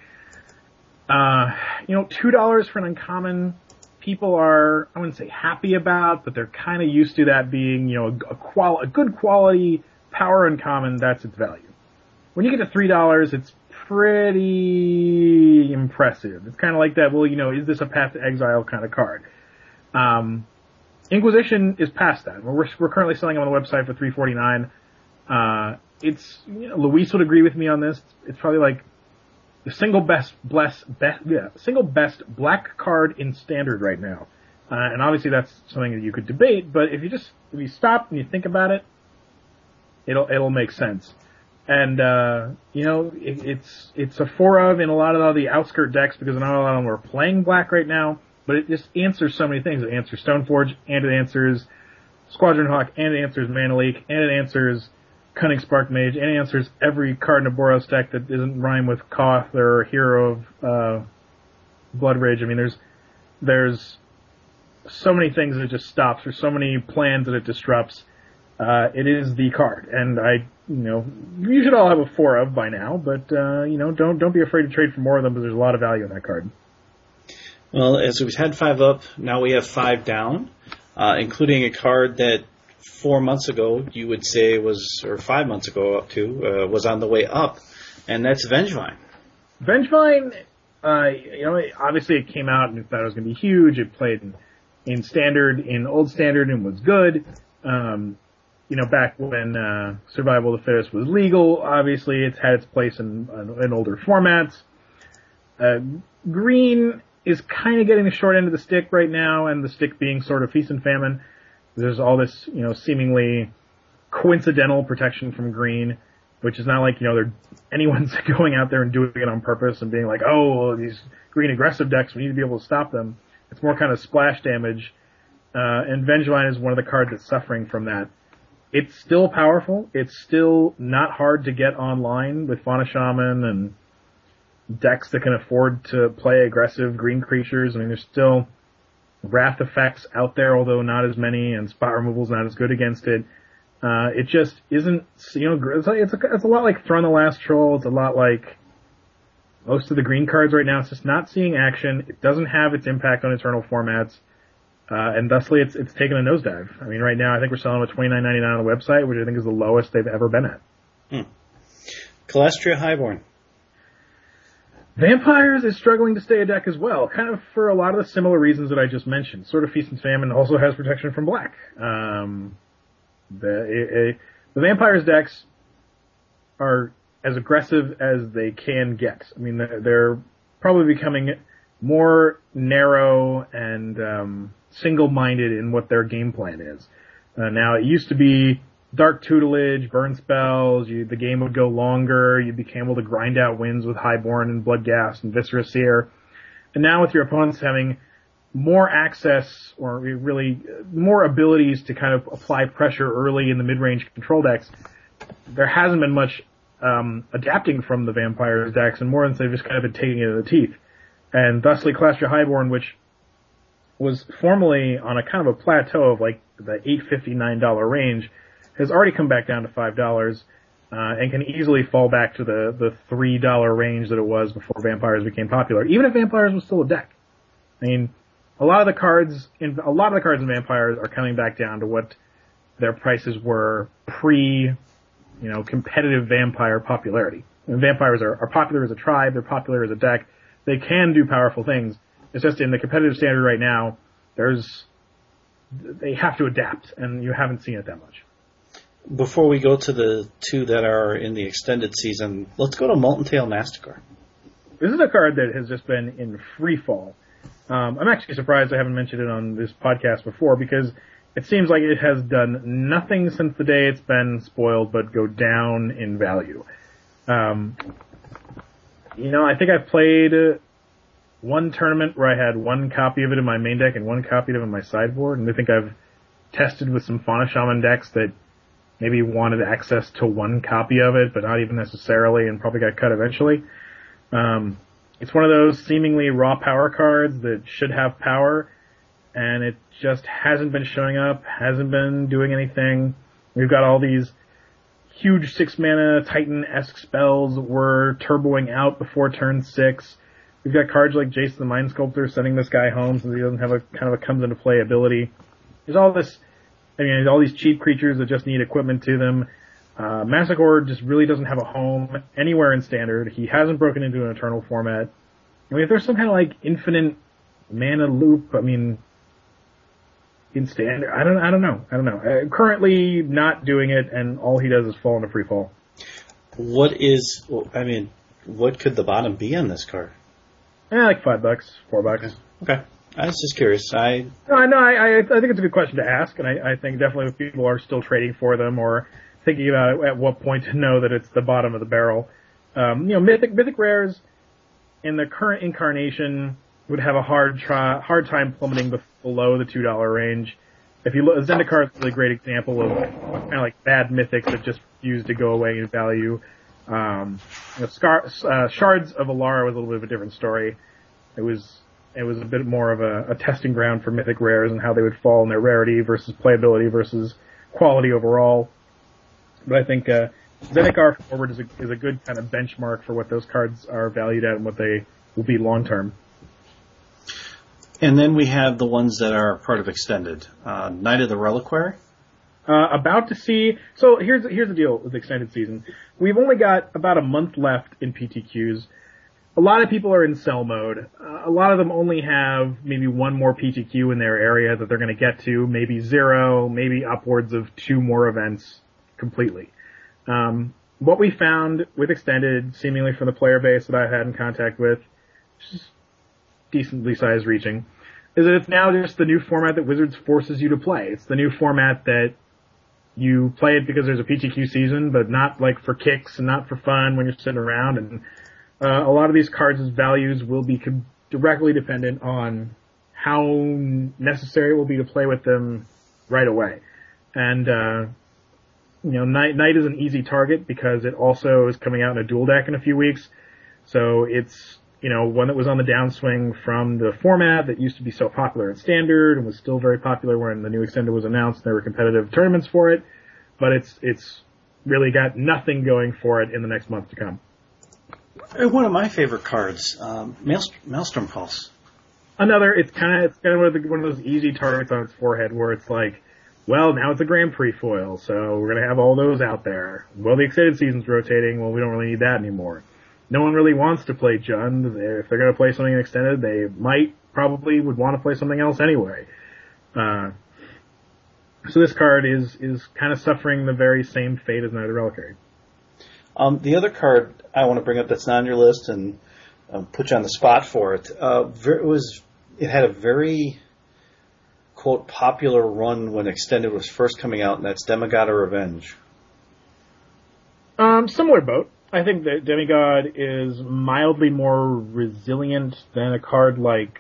Uh, you know, two dollars for an uncommon, people are I wouldn't say happy about, but they're kind of used to that being you know a, a, a good quality power uncommon. That's its value. When you get to three dollars, it's pretty impressive. It's kind of like that. Well, you know, is this a Path to Exile kind of card? Um, Inquisition is past that. We're we're currently selling them on the website for three forty nine. Uh, it's you know, Luis would agree with me on this. It's probably like the single best bless best yeah single best black card in standard right now. Uh, and obviously that's something that you could debate, but if you just if you stop and you think about it, it'll it'll make sense. And uh, you know it, it's it's a four of in a lot of the outskirt decks because not a lot of them are playing black right now. But it just answers so many things. It answers Stoneforge, and it answers Squadron Hawk, and it answers Mana Leak, and it answers Cunning Sparkmage, and answers every card in a Boros deck that doesn't rhyme with Koth or Hero of uh, Blood Rage. I mean, there's there's so many things that it just stops. There's so many plans that it disrupts. Uh, it is the card, and I, you know, you should all have a four of by now. But uh, you know, don't don't be afraid to trade for more of them, because there's a lot of value in that card. Well, as we've had five up, now we have five down, uh, including a card that four months ago you would say was, or five months ago up to, uh, was on the way up, and that's Vengevine. Vengevine, uh, you know, obviously it came out and thought it was going to be huge. It played in, in standard, in old standard, and was good. Um, you know, back when uh, Survival of the Fittest was legal, obviously it's had its place in, in older formats. Uh, green is kind of getting the short end of the stick right now, and the stick being Sword of Feast and Famine. There's all this, you know, seemingly coincidental protection from green, which is not like, you know, they're, anyone's going out there and doing it on purpose and being like, oh, these green aggressive decks, we need to be able to stop them. It's more kind of splash damage, uh, and Vengevine is one of the cards that's suffering from that. It's still powerful. It's still not hard to get online with Fauna Shaman and decks that can afford to play aggressive green creatures. I mean, there's still wrath effects out there, although not as many, and spot removal's not as good against it. Uh, it just isn't, you know, it's, it's, a, it's a lot like Thrun the Last Troll. It's a lot like most of the green cards right now. It's just not seeing action. It doesn't have its impact on eternal formats. Uh, and thusly it's, it's taken a nosedive. I mean, right now I think we're selling at twenty nine ninety nine on the website, which I think is the lowest they've ever been at. Hmm. Kalastria Highborn. Vampires is struggling to stay a deck as well, kind of for a lot of the similar reasons that I just mentioned. Sword of Feast and Famine also has protection from black. Um, the, it, it, the Vampires decks are as aggressive as they can get. I mean, they're, they're probably becoming more narrow and um, single-minded in what their game plan is. Uh, now, it used to be dark tutelage, burn spells, you, the game would go longer, you'd became able to grind out wins with Highborn and Bloodghast and Viscera Seer. And now with your opponents having more access or really more abilities to kind of apply pressure early in the mid-range control decks, there hasn't been much um, adapting from the Vampires decks, and more than they've just kind of been taking it in the teeth. And thusly, Kalastria Highborn, which was formerly on a kind of a plateau of like the eight fifty nine dollar range, has already come back down to five dollars. Uh, and can easily fall back to the, the three dollar range that it was before vampires became popular. Even if vampires was still a deck. I mean, a lot of the cards in, a lot of the cards in vampires are coming back down to what their prices were pre, you know, competitive vampire popularity. Vampires are, are popular as a tribe, they're popular as a deck. They can do powerful things. It's just in the competitive standard right now, there's, they have to adapt, and you haven't seen it that much before we go to the two that are in the extended season, let's go to Molten Tail Masticore. This is a card that has just been in free fall. Um, I'm actually surprised I haven't mentioned it on this podcast before because it seems like it has done nothing since the day it's been spoiled but go down in value. Um, you know, I think I've played one tournament where I had one copy of it in my main deck and one copy of it in my sideboard, and I think I've tested with some Fauna Shaman decks that maybe wanted access to one copy of it, but not even necessarily, and probably got cut eventually. Um, it's one of those seemingly raw power cards that should have power, and it just hasn't been showing up, hasn't been doing anything. We've got all these huge six mana Titan esque spells were turboing out before turn six. We've got cards like Jace the Mind Sculptor sending this guy home since he doesn't have a kind of a comes into play ability. There's all this, I mean, all these cheap creatures that just need equipment to them. Uh, Masticore just really doesn't have a home anywhere in standard. He hasn't broken into an eternal format. I mean, if there's some kind of like infinite mana loop, I mean, in standard, I don't, I don't know, I don't know. Uh, currently not doing it, and all he does is fall into free fall. What is? I mean, what could the bottom be on this card? Yeah, like five bucks, four bucks. Okay. I was just curious. I No, no, I, I, think it's a good question to ask, and I, I think definitely if people are still trading for them or thinking about at what point to know that it's the bottom of the barrel. Um, you know, mythic mythic rares in the current incarnation would have a hard try, hard time plummeting below the two dollar range. If you look, Zendikar is a great example of kind of like bad mythics that just refuse to go away in value. Um, you know, Scar, uh, Shards of Alara was a little bit of a different story. It was it was a bit more of a, a testing ground for mythic rares and how they would fall in their rarity versus playability versus quality overall. But I think uh, Zendikar forward is a, is a good kind of benchmark for what those cards are valued at and what they will be long term. And then we have the ones that are part of extended. Uh, Knight of the Reliquary. Uh, about to see. So here's here's the deal with extended season. We've only got about a month left in PTQs. A lot of people are in sell mode. Uh, a lot of them only have maybe one more PTQ in their area that they're going to get to, maybe zero, maybe upwards of two more events completely. Um, what we found with extended, seemingly from the player base that I've had in contact with, just decently sized reaching, is that it's now just the new format that Wizards forces you to play. It's the new format that you play it because there's a PTQ season, but not like for kicks and not for fun when you're sitting around. And uh, a lot of these cards' values will be co- directly dependent on how necessary it will be to play with them right away. And uh, you know, Knight, Knight is an easy target because it also is coming out in a dual deck in a few weeks. So it's, you know, one that was on the downswing from the format that used to be so popular in standard and was still very popular when the new extender was announced. There were competitive tournaments for it, but it's, it's really got nothing going for it in the next month to come. One of my favorite cards, um, Maelstrom Pulse. Another, it's kind of, it's kind of one of, the, one of those easy targets on its forehead where it's like, well, now it's a Grand Prix foil, so we're gonna have all those out there. Well, the extended season's rotating, well, we don't really need that anymore. No one really wants to play Jund. If they're gonna play something extended, they might, probably would want to play something else anyway. Uh, so this card is, is kind of suffering the very same fate as Knight of the Reliquary. Um, the other card I want to bring up that's not on your list and um, put you on the spot for it, uh, it was, it had a very, quote, popular run when Extended was first coming out, and that's Demigod of Revenge. Um, similar boat. I think that Demigod is mildly more resilient than a card like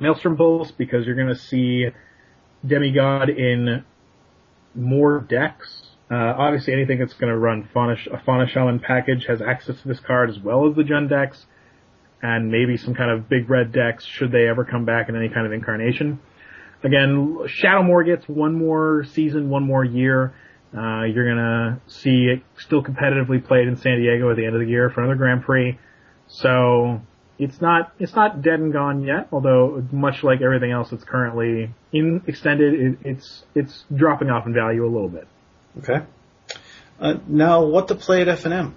Maelstrom Pulse because you're going to see Demigod in more decks. Uh, obviously, anything that's going to run Fauna, a Fauna Shaman package has access to this card as well as the Jund decks, and maybe some kind of big red decks should they ever come back in any kind of incarnation. Again, Shadowmoor gets one more season, one more year. Uh, you're gonna see it still competitively played in San Diego at the end of the year for another Grand Prix. So it's not it's not dead and gone yet. Although much like everything else that's currently in extended, it, it's it's dropping off in value a little bit. Okay. Uh, now, what to play at FNM?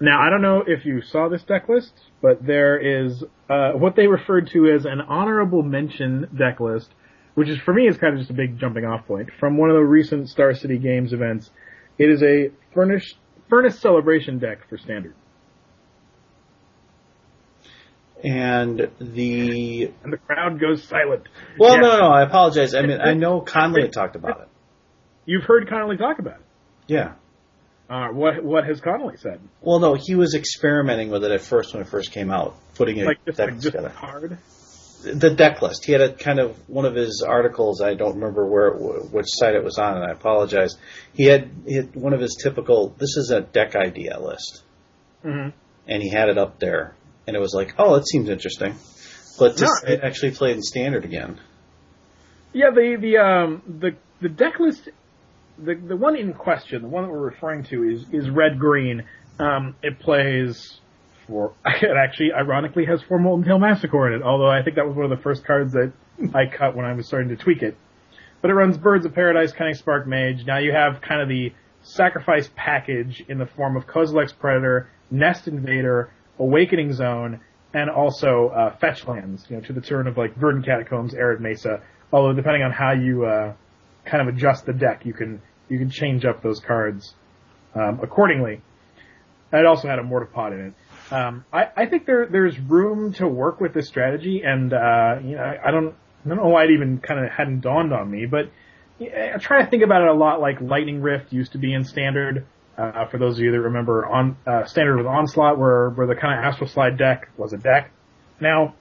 Now, I don't know if you saw this deck list, but there is uh, what they referred to as an honorable mention deck list, which is for me is kind of just a big jumping off point from one of the recent Star City Games events. It is a furnace furnace celebration deck for standard. And the and the crowd goes silent. Well, yeah. no, no, I apologize. I mean, I know Conley had talked about it. You've heard Conley talk about it. Yeah. Uh, what what has Conley said? Well, no, he was experimenting with it at first when it first came out, putting it like just, deck like, together. hard. The deck list. He had a kind of one of his articles. I don't remember where which site it was on, and I apologize. He had, he had one of his typical. This is a deck idea list, mm-hmm. and he had it up there, and it was like, oh, that seems interesting. But No, see it actually played in standard again. Yeah, the the um the the deck list the the one in question, the one that we're referring to is is red green. Um, it plays for it actually ironically has four Molten Tail Masticore in it. Although I think that was one of the first cards that I cut when I was starting to tweak it. But it runs Birds of Paradise, Cunning Sparkmage. Now you have kind of the sacrifice package in the form of Kozilek's Predator, Nest Invader, Awakening Zone, and also uh, fetch lands. You know, to the turn of like Verdant Catacombs, Arid Mesa. Although depending on how you uh, kind of adjust the deck, you can you can change up those cards um, accordingly. It also had a Mortarpod in it. Um, I, I think there there's room to work with this strategy, and uh, you know I don't I don't know why it even kind of hadn't dawned on me, but I try to think about it a lot like Lightning Rift used to be in Standard. Uh, for those of you that remember, on uh, Standard with Onslaught, where where the kind of Astral Slide deck was a deck. Now,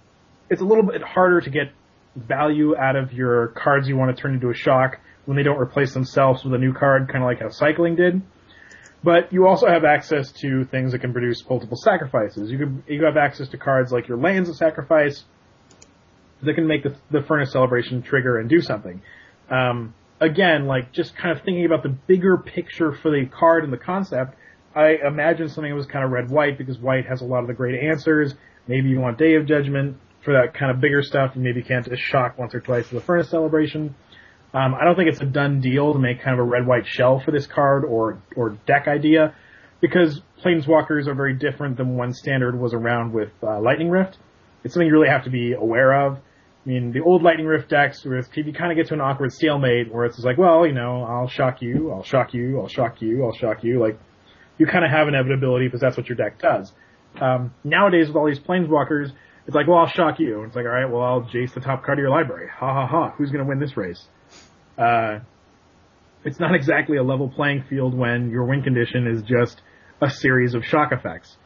it's a little bit harder to get value out of your cards you want to turn into a shock when they don't replace themselves with a new card, kind of like how Cycling did. But you also have access to things that can produce multiple sacrifices. You could you have access to cards like your Lands of Sacrifice that can make the, the Furnace Celebration trigger and do something. Um, again, like just kind of thinking about the bigger picture for the card and the concept, I imagine something that was kind of red white because white has a lot of the great answers. Maybe you want Day of Judgment for that kind of bigger stuff, and maybe you can't just shock once or twice for the Furnace Celebration. Um, I don't think it's a done deal to make kind of a red white shell for this card or or deck idea because planeswalkers are very different than when standard was around with uh, Lightning Rift. It's something you really have to be aware of. I mean, the old Lightning Rift decks, where you kind of get to an awkward stalemate where it's like, well, you know, I'll shock you, I'll shock you, I'll shock you, I'll shock you. Like, you kind of have inevitability because that's what your deck does. Um, nowadays, with all these planeswalkers, it's like, well, I'll shock you. And it's like, all right, well, I'll jace the top card of your library. Ha ha ha. Who's going to win this race? Uh, it's not exactly a level playing field when your win condition is just a series of shock effects.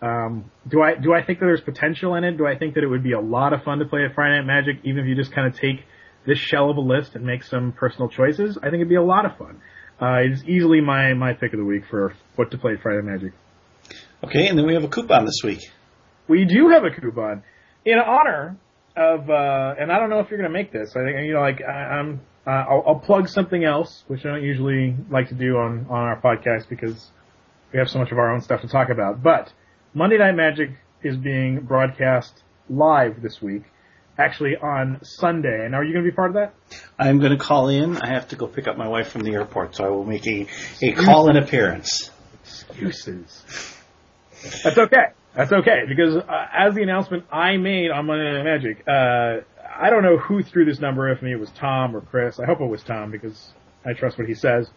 Um, do I do I think that there's potential in it? Do I think that it would be a lot of fun to play at Friday Night Magic, even if you just kind of take this shell of a list and make some personal choices? I think it'd be a lot of fun. Uh, it's easily my my pick of the week for what to play at Friday Night Magic. Okay, and then we have a coupon this week. We do have a coupon in honor of, uh, and I don't know if you're going to make this. I think you know, like I, I'm, uh, I'll, I'll plug something else, which I don't usually like to do on on our podcast because we have so much of our own stuff to talk about, but. Monday Night Magic is being broadcast live this week, actually on Sunday. And are you going to be part of that? I'm going to call in. I have to go pick up my wife from the airport, so I will make a, a call in appearance. Excuses. That's okay. That's okay because uh, as the announcement I made on Monday Night Magic, uh, I don't know who threw this number at me it was Tom or Chris. I hope it was Tom because I trust what he says.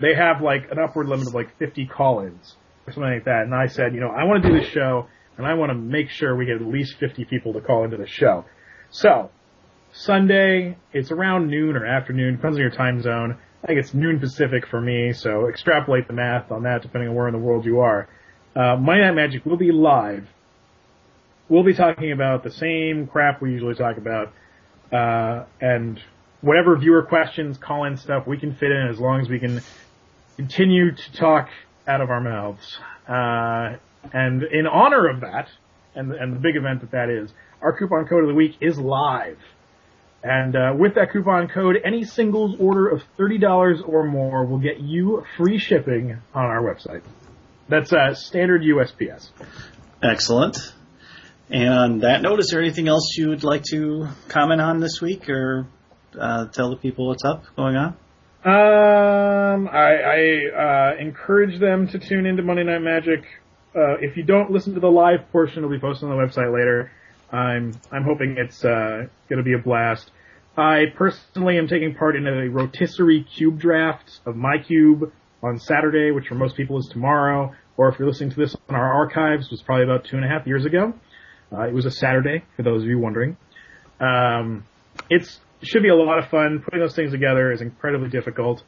They have like an upward limit of like 50 call-ins or something like that. And I said, you know, I want to do this show and I want to make sure we get at least 50 people to call into the show. So, Sunday, it's around noon or afternoon, depends on your time zone. I think it's noon Pacific for me, so extrapolate the math on that depending on where in the world you are. Uh, Monday Night Magic will be live. We'll be talking about the same crap we usually talk about, uh, and whatever viewer questions, call-in stuff we can fit in as long as we can continue to talk out of our mouths. Uh, and in honor of that, and, and the big event that that is, our coupon code of the week is live. And uh, with that coupon code, any singles order of $30 or more will get you free shipping on our website. That's uh, standard USPS. Excellent. And that note, is there anything else you would like to comment on this week or uh, tell the people what's up going on? Um, I, I uh, encourage them to tune into Monday Night Magic. Uh, if you don't listen to the live portion, it'll be posted on the website later. I'm I'm hoping it's uh, going to be a blast. I personally am taking part in a rotisserie cube draft of my cube on Saturday, which for most people is tomorrow. Or if you're listening to this on our archives, was probably about two and a half years ago. Uh, it was a Saturday, for those of you wondering. Um, it's it should be a lot of fun. Putting those things together is incredibly difficult.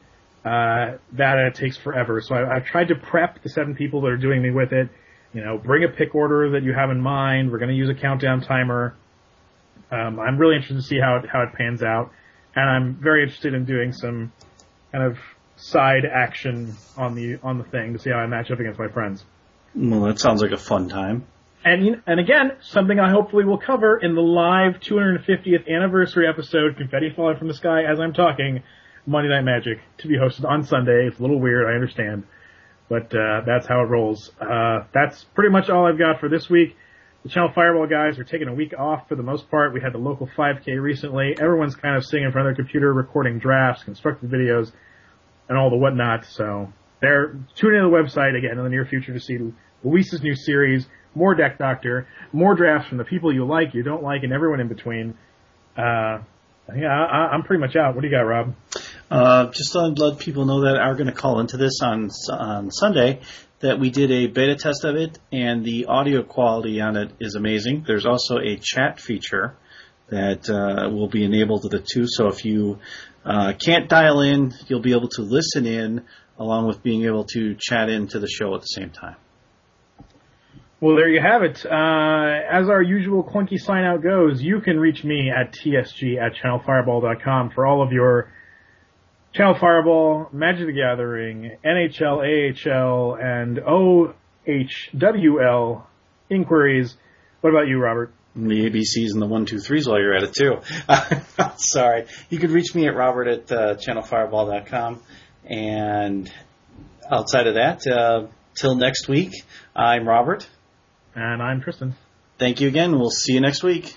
Uh, that uh, takes forever. So I, I've tried to prep the seven people that are doing me with it. You know, bring a pick order that you have in mind. We're going to use a countdown timer. Um, I'm really interested to see how it, how it pans out, and I'm very interested in doing some kind of side action on the on the thing to see how I match up against my friends. Well, that sounds like a fun time. And and again, something I hopefully will cover in the live 250th anniversary episode, confetti falling from the sky as I'm talking. Monday Night Magic to be hosted on Sunday. It's a little weird, I understand, but uh, that's how it rolls. Uh, that's pretty much all I've got for this week. The Channel Fireball guys are taking a week off for the most part. We had the local 5K recently. Everyone's kind of sitting in front of their computer, recording drafts, constructed videos, and all the whatnot. So they're tuning in to the website again in the near future to see Luis's new series, more Deck Doctor, more drafts from the people you like, you don't like, and everyone in between. Uh, yeah, I, I'm pretty much out. What do you got, Rob? Uh, just to let people know that are going to call into this on on Sunday that we did a beta test of it and the audio quality on it is amazing. There's also a chat feature that uh, will be enabled to the two. So if you uh, can't dial in, you'll be able to listen in along with being able to chat into the show at the same time. Well, there you have it. Uh, as our usual clunky sign out goes, you can reach me at tsg at channelfireball.com for all of your Channel Fireball, Magic the Gathering, NHL, AHL, and OHWL inquiries. What about you, Robert? The ABCs and the one, two, threes while you're at it too. Sorry. You could reach me at robert at uh, channelfireball.com. And outside of that, uh, till next week, I'm Robert. And I'm Tristan. Thank you again. We'll see you next week.